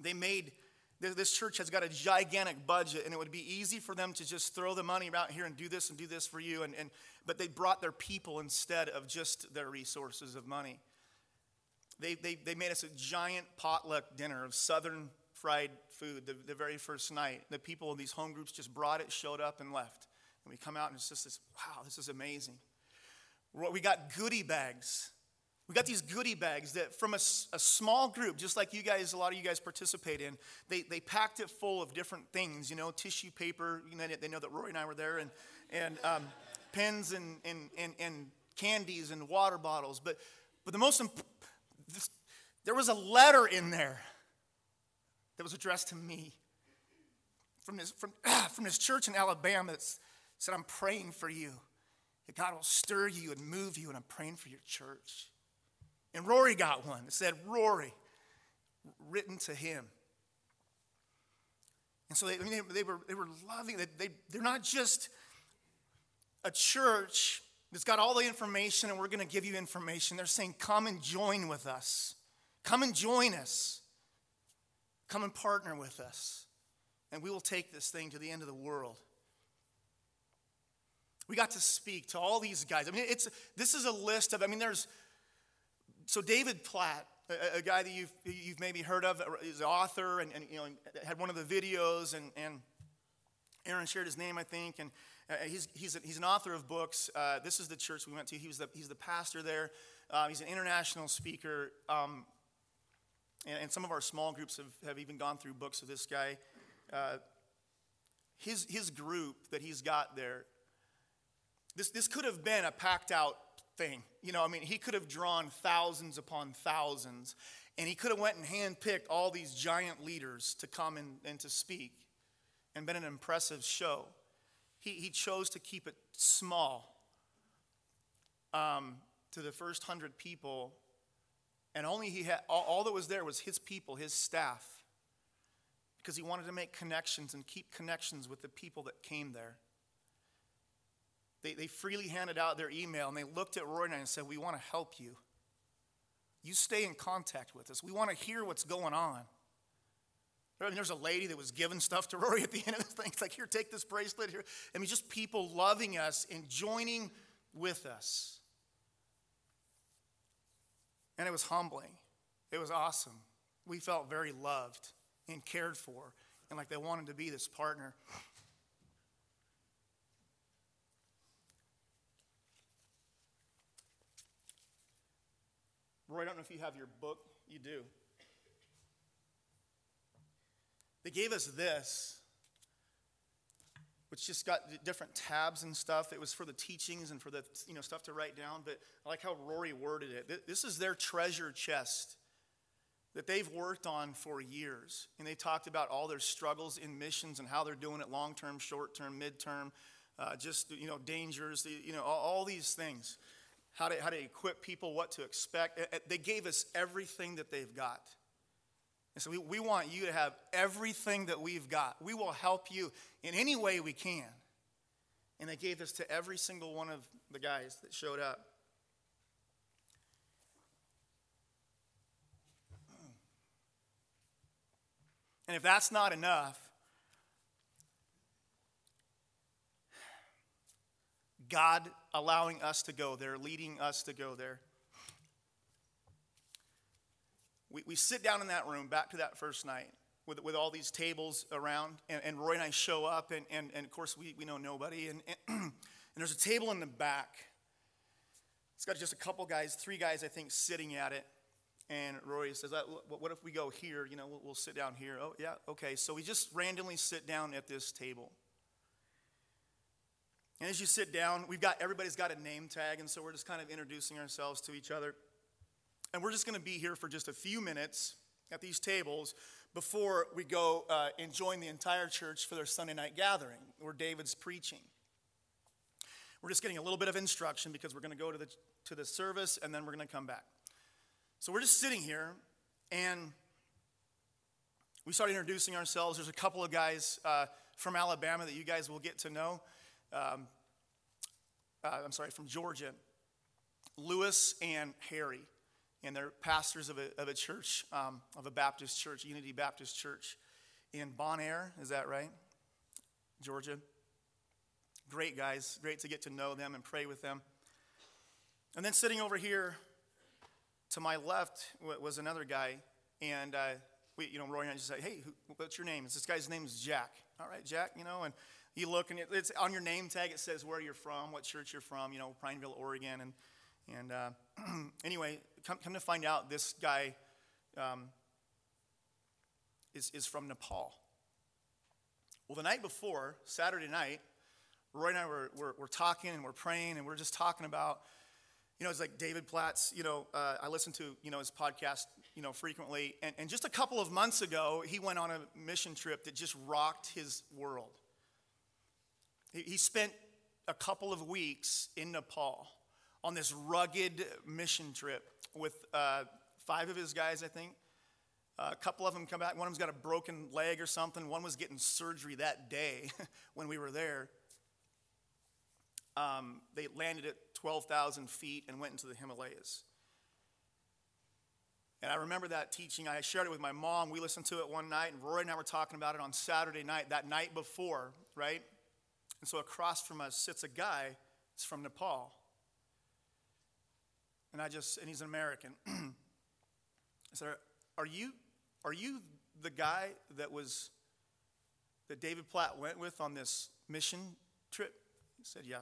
They made This church has got a gigantic budget, and it would be easy for them to just throw the money out here and do this and do this for you. And, and, but they brought their people instead of just their resources of money. They, they, they made us a giant potluck dinner of southern fried food the, the very first night. The people in these home groups just brought it, showed up, and left. And we come out and it's just this wow, this is amazing. We're- got goodie bags. We got these goodie bags that from a small group, just like you guys, a lot of you guys participate in, they, they packed it full of different things, you know, tissue paper. You know, they know that Roy and I were there, and, and um, pens and, and, and, and candies and water bottles. But, but the most there was a letter in there that was addressed to me from this, from, from this church in Alabama that said, I'm praying for you. That God will stir you and move you, and I'm praying for your church. And Rory got one. It said, Rory, written to him. And so they, I mean, they, they were, they were loving, they, they, they're not just a church that's got all the information and we're going to give you information. They're saying, come and join with us. Come and join us. Come and partner with us. And we will take this thing to the end of the world. We got to speak to all these guys. I mean, it's this is a list of. I mean, there's so David Platt, a, a guy that you've you've maybe heard of, is an author and, and you know had one of the videos, and and Aaron shared his name, I think, and uh, he's he's a, he's an author of books. Uh, this is the church we went to. He was the he's the pastor there. Uh, he's an international speaker. Um, and, and some of our small groups have, have even gone through books of this guy. Uh, his, his group that he's got there, this, this could have been a packed out thing. You know, I mean, he could have drawn thousands upon thousands, and he could have went and handpicked all these giant leaders to come and, and to speak and been an impressive show. He, he chose to keep it small um, to the first hundred people and only he had, all, all that was there was his people, his staff, because he wanted to make connections and keep connections with the people that came there. They, they freely handed out their email and they looked at Roy and I and said, We want to help you. You stay in contact with us. We want to hear what's going on. I mean, there's a lady that was giving stuff to Rory at the end of the thing. It's like, here, take this bracelet here. I mean, just people loving us and joining with us. And it was humbling. It was awesome. We felt very loved and cared for, and like they wanted to be this partner. Roy, I don't know if you have your book. You do. They gave us this, which just got different tabs and stuff. It was for the teachings and for the you know stuff to write down. But I like how Rory worded it. This is their treasure chest that they've worked on for years, and they talked about all their struggles in missions and how they're doing it long term, short term, mid term, uh, just you know dangers, you know all, all these things. How to, how to equip people, what to expect. They gave us everything that they've got. And so we, we want you to have everything that we've got. We will help you in any way we can. And they gave this to every single one of the guys that showed up. And if that's not enough, God allowing us to go there, leading us to go there. We, we sit down in that room, back to that first night, with, with all these tables around, and, and Roy and I show up, and, and, and of course, we, we know nobody. And, and, and there's a table in the back. It's got just a couple guys, three guys, I think, sitting at it. And Roy says, uh, What if we go here? You know, we'll, we'll sit down here. Oh, yeah, okay. So we just randomly sit down at this table. And as you sit down, we've got everybody's got a name tag, and so we're just kind of introducing ourselves to each other. And we're just going to be here for just a few minutes at these tables before we go uh, and join the entire church for their Sunday night gathering where David's preaching. We're just getting a little bit of instruction because we're going to go to the, to the service and then we're going to come back. So we're just sitting here and we start introducing ourselves. There's a couple of guys uh, from Alabama that you guys will get to know. Um, uh, I'm sorry, from Georgia. Lewis and Harry and they're pastors of a, of a church, um, of a Baptist church, Unity Baptist Church. in Bonaire. Is that right? Georgia. Great guys. Great to get to know them and pray with them. And then sitting over here to my left was another guy. And uh, we, you know, Roy and I just say, hey, who, what's your name? It's this guy's name is Jack. All right, Jack, you know, and you look and it's on your name tag, it says where you're from, what church you're from, you know, Prineville, Oregon. And, and uh, anyway, come, come to find out, this guy um, is, is from Nepal. Well, the night before, Saturday night, Roy and I were, were, were talking and we're praying and we're just talking about, you know, it's like David Platt's, you know, uh, I listen to, you know, his podcast, you know, frequently. And, and just a couple of months ago, he went on a mission trip that just rocked his world. He, spent a couple of weeks in Nepal on this rugged mission trip with uh, five of his guys, I think. Uh, a couple of them come back. One of them's got a broken leg or something. One was getting surgery that day when we were there. Um, they landed at 12,000 feet and went into the Himalayas. And I remember that teaching. I shared it with my mom. We listened to it one night, and Roy and I were talking about it on Saturday night, that night before, right? And so across from us sits a guy. He's from Nepal. And I just, and he's an American. I said, Are you are you the guy that was that David Platt went with on this mission trip? He said, Yeah.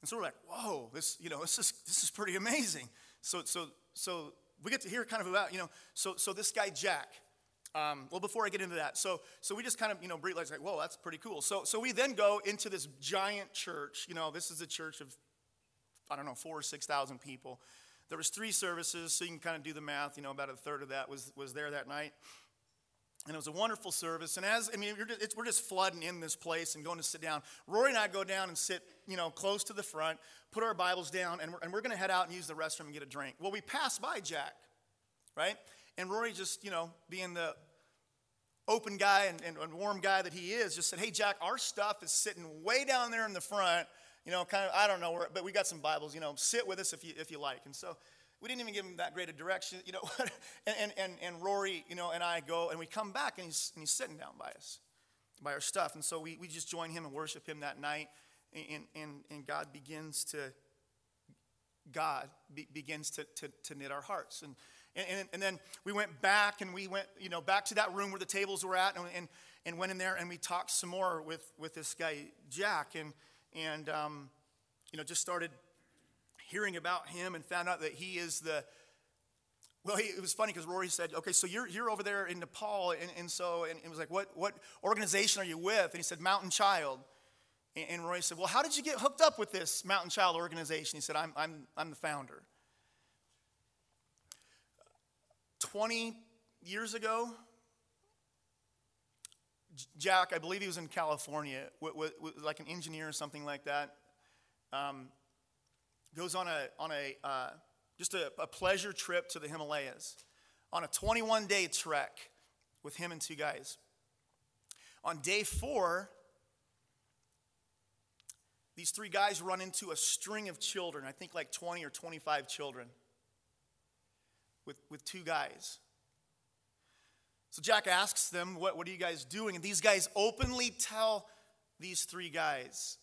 And so we're like, whoa, this, you know, this is this is pretty amazing. So so so we get to hear kind of about, you know, so so this guy Jack. Um, well, before I get into that, so so we just kind of you know breathe like, whoa, that's pretty cool. So so we then go into this giant church. You know, this is a church of I don't know four or six thousand people. There was three services, so you can kind of do the math. You know, about a third of that was, was there that night. And it was a wonderful service. And as, I mean, just, we're just flooding in this place and going to sit down. Rory and I go down and sit, you know, close to the front, put our Bibles down, and we're, and we're going to head out and use the restroom and get a drink. Well, we pass by Jack, right? And Rory just, you know, being the open guy and, and, and warm guy that he is, just said, hey, Jack, our stuff is sitting way down there in the front you know, kind of, I don't know, where, but we got some Bibles, you know, sit with us if you, if you like. And so we didn't even give him that great a direction, you know. and, and, and Rory, you know, and I go and we come back and he's, and he's sitting down by us, by our stuff. And so we, we just join him and worship him that night. And, and, and God begins to, God be, begins to, to, to knit our hearts. And, and, and then we went back and we went, you know, back to that room where the tables were at and, and, and went in there and we talked some more with, with this guy, Jack. And, and um, you know just started hearing about him and found out that he is the well he, it was funny because rory said okay so you're, you're over there in nepal. And, and so and it was like what, what organization are you with? And he said mountain child. And, and rory said well how did you get hooked up with this mountain child organization? He said i'm, I'm, I'm the founder 20 years ago Jack, I believe he was in California, was like an engineer or something like that. Um, goes on a on a uh, just a, a, pleasure trip to the Himalayas, on a 21 day trek with him and two guys. On day four, these three guys run into a string of children. I think like 20 or 25 children with, with two guys. So Jack asks them, what, what are you guys doing? And these guys openly tell these three guys,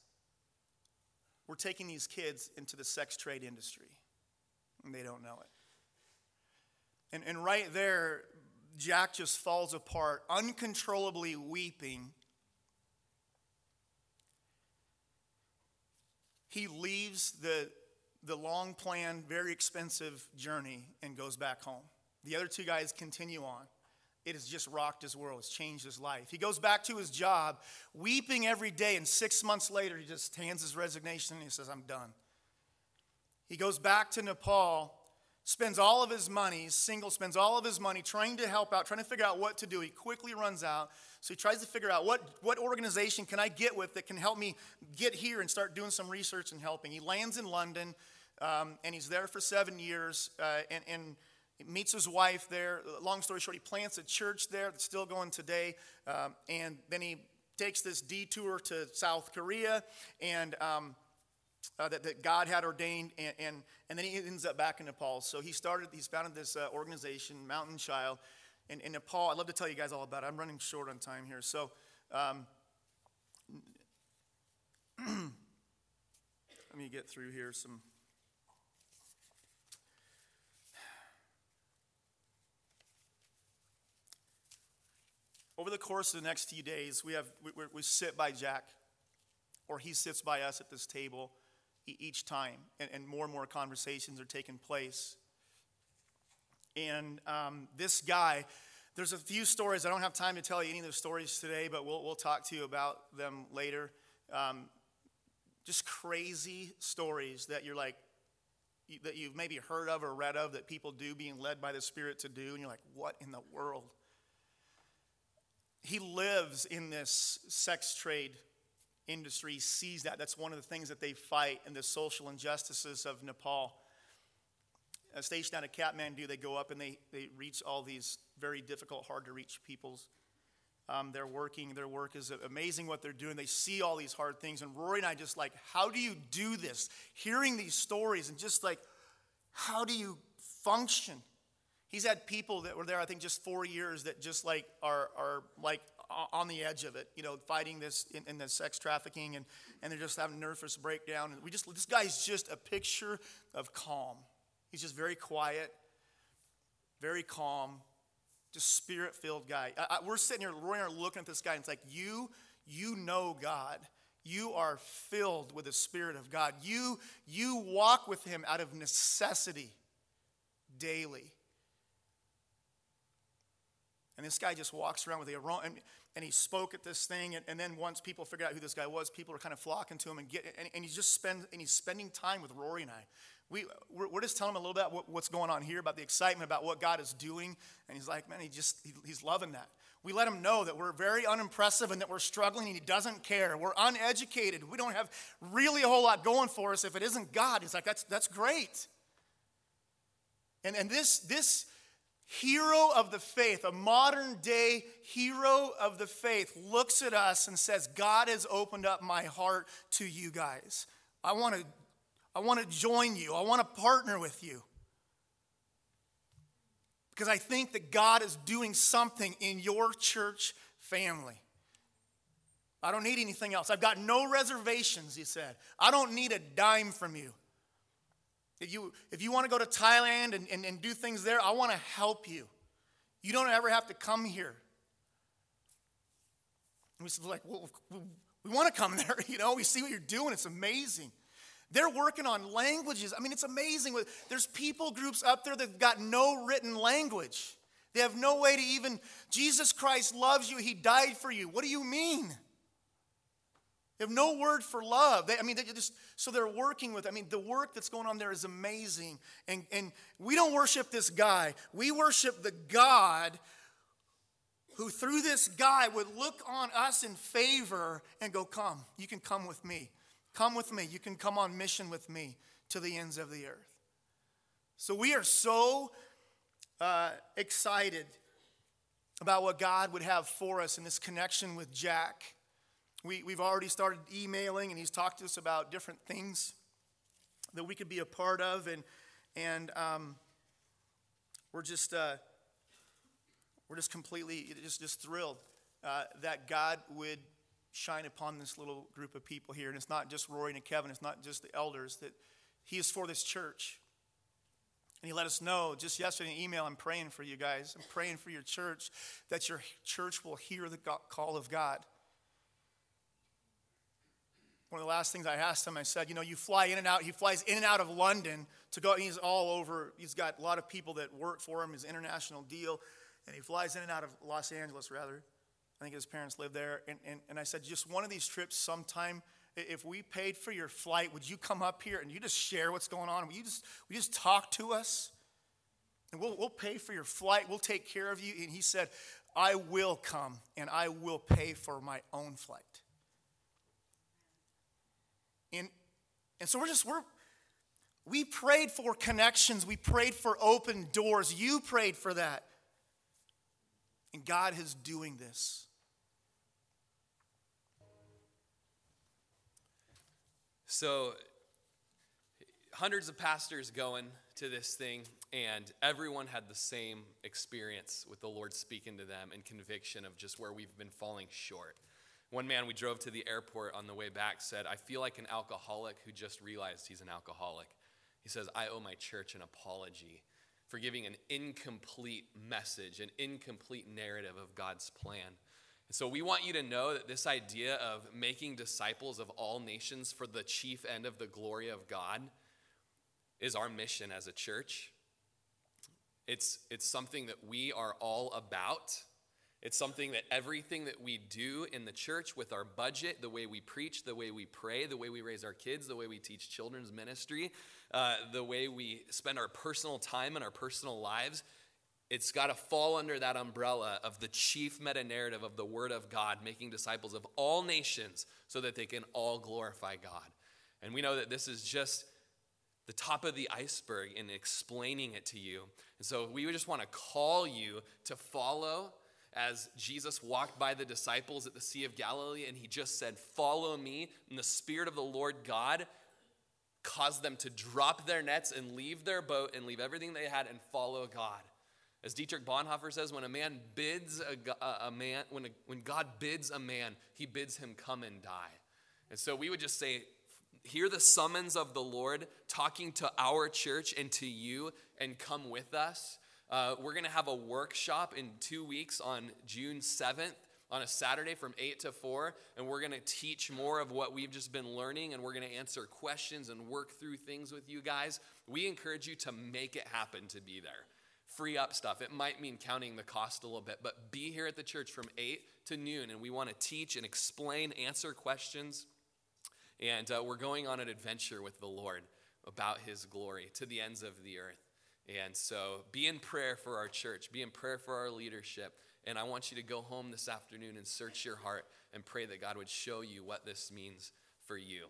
We're taking these kids into the sex trade industry. And they don't know it. And, and right there, Jack just falls apart, uncontrollably weeping. He leaves the, the long planned, very expensive journey and goes back home. The other two guys continue on. It has just rocked his world, it's changed his life. He goes back to his job, weeping every day, and six months later, he just hands his resignation and he says, I'm done. He goes back to Nepal, spends all of his money, single, spends all of his money trying to help out, trying to figure out what to do. He quickly runs out. So he tries to figure out what, what organization can I get with that can help me get here and start doing some research and helping. He lands in London, um, and he's there for seven years. Uh, and, and meets his wife there. Long story short, he plants a church there that's still going today. Um, and then he takes this detour to South Korea and um, uh, that, that, God had ordained. And, and, and, then he ends up back in Nepal. So he started, he's founded this uh, organization, Mountain Child. in, in Nepal. I'd love to tell you guys all about it. I'm running short on time here. So, um, let me get through here some. Over the course of the next few days, we, have, we, we sit by Jack, or he sits by us at this table each time, and, and more and more conversations are taking place. And um, this guy, there's a few stories. I don't have time to tell you any of those stories today, but we'll, we'll talk to you about them later. Um, just crazy stories that you're like, that you've maybe heard of or read of that people do being led by the Spirit to do, and you're like, what in the world? He lives in this sex trade industry, he sees that. That's one of the things that they fight in the social injustices of Nepal. A station out of Kathmandu, they go up and they, they reach all these very difficult, hard to reach peoples. Um, they're working, their work is amazing what they're doing. They see all these hard things. And Rory and I just like, how do you do this? Hearing these stories and just like, how do you function? He's had people that were there, I think, just four years that just like are, are like on the edge of it, you know, fighting this in, in, the sex trafficking and, and they're just having nervous breakdown. And we just, this guy's just a picture of calm. He's just very quiet, very calm, just spirit filled guy. I, I, we're sitting here, Rory and I are looking at this guy, and it's like, you, you know God. You are filled with the Spirit of God. You, you walk with Him out of necessity daily. And this guy just walks around with the aroma, and, and he spoke at this thing. And, and, then once people figured out who this guy was, people were kind of flocking to him and get, and, and just spends, and he's spending time with Rory and I. We, we're, we're just telling him a little bit about what's going on here, about the excitement, about what God is doing. And he's like, man, he just, he, he's loving that. We let him know that we're very unimpressive and that we're struggling and he doesn't care. We're uneducated. We don't have really a whole lot going for us if it isn't God. He's like, that's, that's great. And, and this, this, hero of the faith, a modern day hero of the faith, looks at us and says, God has opened up my heart to you guys. I want to, I want to join you, I want to partner with you. Because I think that God is doing something in your church family. I don't need anything else. I've got no reservations, he said. I don't need a dime from you. If you, if you want to go to Thailand and, and, and do things there, I want to help you. You don't ever have to come here. And we said, like, well, we want to come there. You know, we see what you're doing. It's amazing. They're working on languages. I mean, it's amazing. There's people groups up there that've got no written language. They have no way to even, Jesus Christ loves you. He died for you. What do you mean? They have no word for love. They, I mean, they just so they're working with. I mean, the work that's going on there is amazing. And and we don't worship this guy. We worship the God who, through this guy, would look on us in favor and go, "Come, you can come with me. Come with me. You can come on mission with me to the ends of the earth." So we are so uh, excited about what God would have for us in this connection with Jack we, we've already started emailing, and he's talked to us about different things that we could be a part of, and, and um, we're just uh, we're just completely just, just thrilled uh, that God would shine upon this little group of people here. And it's not just Rory and Kevin, it's not just the elders, that He is for this church. And He let us know just yesterday in email I'm praying for you guys. I'm praying for your church that your church will hear the call of God. One of the last things I asked him, I said, you know, you fly in and out. He flies in and out of London to go. He's all over. He's got a lot of people that work for him, his international deal. And he flies in and out of Los Angeles, rather. I think his parents live there. And, and, and I said, just one of these trips sometime, if we paid for your flight, would you come up here and you just share what's going on? Will you just, will you just talk to us? And we'll, we'll pay for your flight. We'll take care of you. And he said, I will come and I will pay for my own flight. And, and so we're just, we're, we prayed for connections. We prayed for open doors. You prayed for that. And God is doing this. So, hundreds of pastors going to this thing, and everyone had the same experience with the Lord speaking to them and conviction of just where we've been falling short. One man we drove to the airport on the way back said, I feel like an alcoholic who just realized he's an alcoholic. He says, I owe my church an apology for giving an incomplete message, an incomplete narrative of God's plan. And so we want you to know that this idea of making disciples of all nations for the chief end of the glory of God is our mission as a church. It's, it's something that we are all about. It's something that everything that we do in the church with our budget, the way we preach, the way we pray, the way we raise our kids, the way we teach children's ministry, uh, the way we spend our personal time and our personal lives, it's got to fall under that umbrella of the chief meta narrative of the Word of God, making disciples of all nations so that they can all glorify God. And we know that this is just the top of the iceberg in explaining it to you. And so we just want to call you to follow as Jesus walked by the disciples at the Sea of Galilee and he just said, Follow me. And the Spirit of the Lord God caused them to drop their nets and leave their boat and leave everything they had and follow God. As Dietrich Bonhoeffer says, when a man bids a, a man, when, a, when God bids a man, he bids him come and die. And so we would just say, hear the summons of the Lord talking to our church and to you, and come with us. Uh, we're going to have a workshop in two weeks on June 7th on a Saturday from 8 to 4, and we're going to teach more of what we've just been learning, and we're going to answer questions and work through things with you guys. We encourage you to make it happen to be there free up stuff. It might mean counting the cost a little bit, but be here at the church from 8 to noon, and we want to teach and explain, answer questions. And uh, we're going on an adventure with the Lord about his glory to the ends of the earth. And so be in prayer for our church, be in prayer for our leadership. And I want you to go home this afternoon and search your heart and pray that God would show you what this means for you.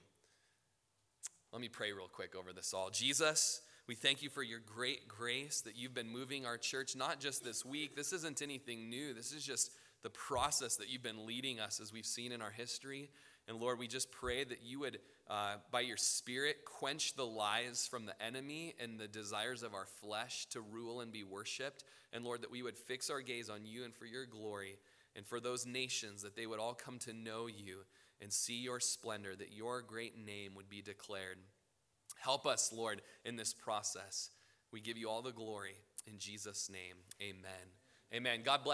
Let me pray real quick over this all. Jesus, we thank you for your great grace that you've been moving our church, not just this week. This isn't anything new. This is just the process that you've been leading us as we've seen in our history. And Lord, we just pray that you would, uh, by your Spirit, quench the lies from the enemy and the desires of our flesh to rule and be worshiped. And Lord, that we would fix our gaze on you and for your glory and for those nations, that they would all come to know you and see your splendor, that your great name would be declared. Help us, Lord, in this process. We give you all the glory. In Jesus' name, amen. Amen. God bless.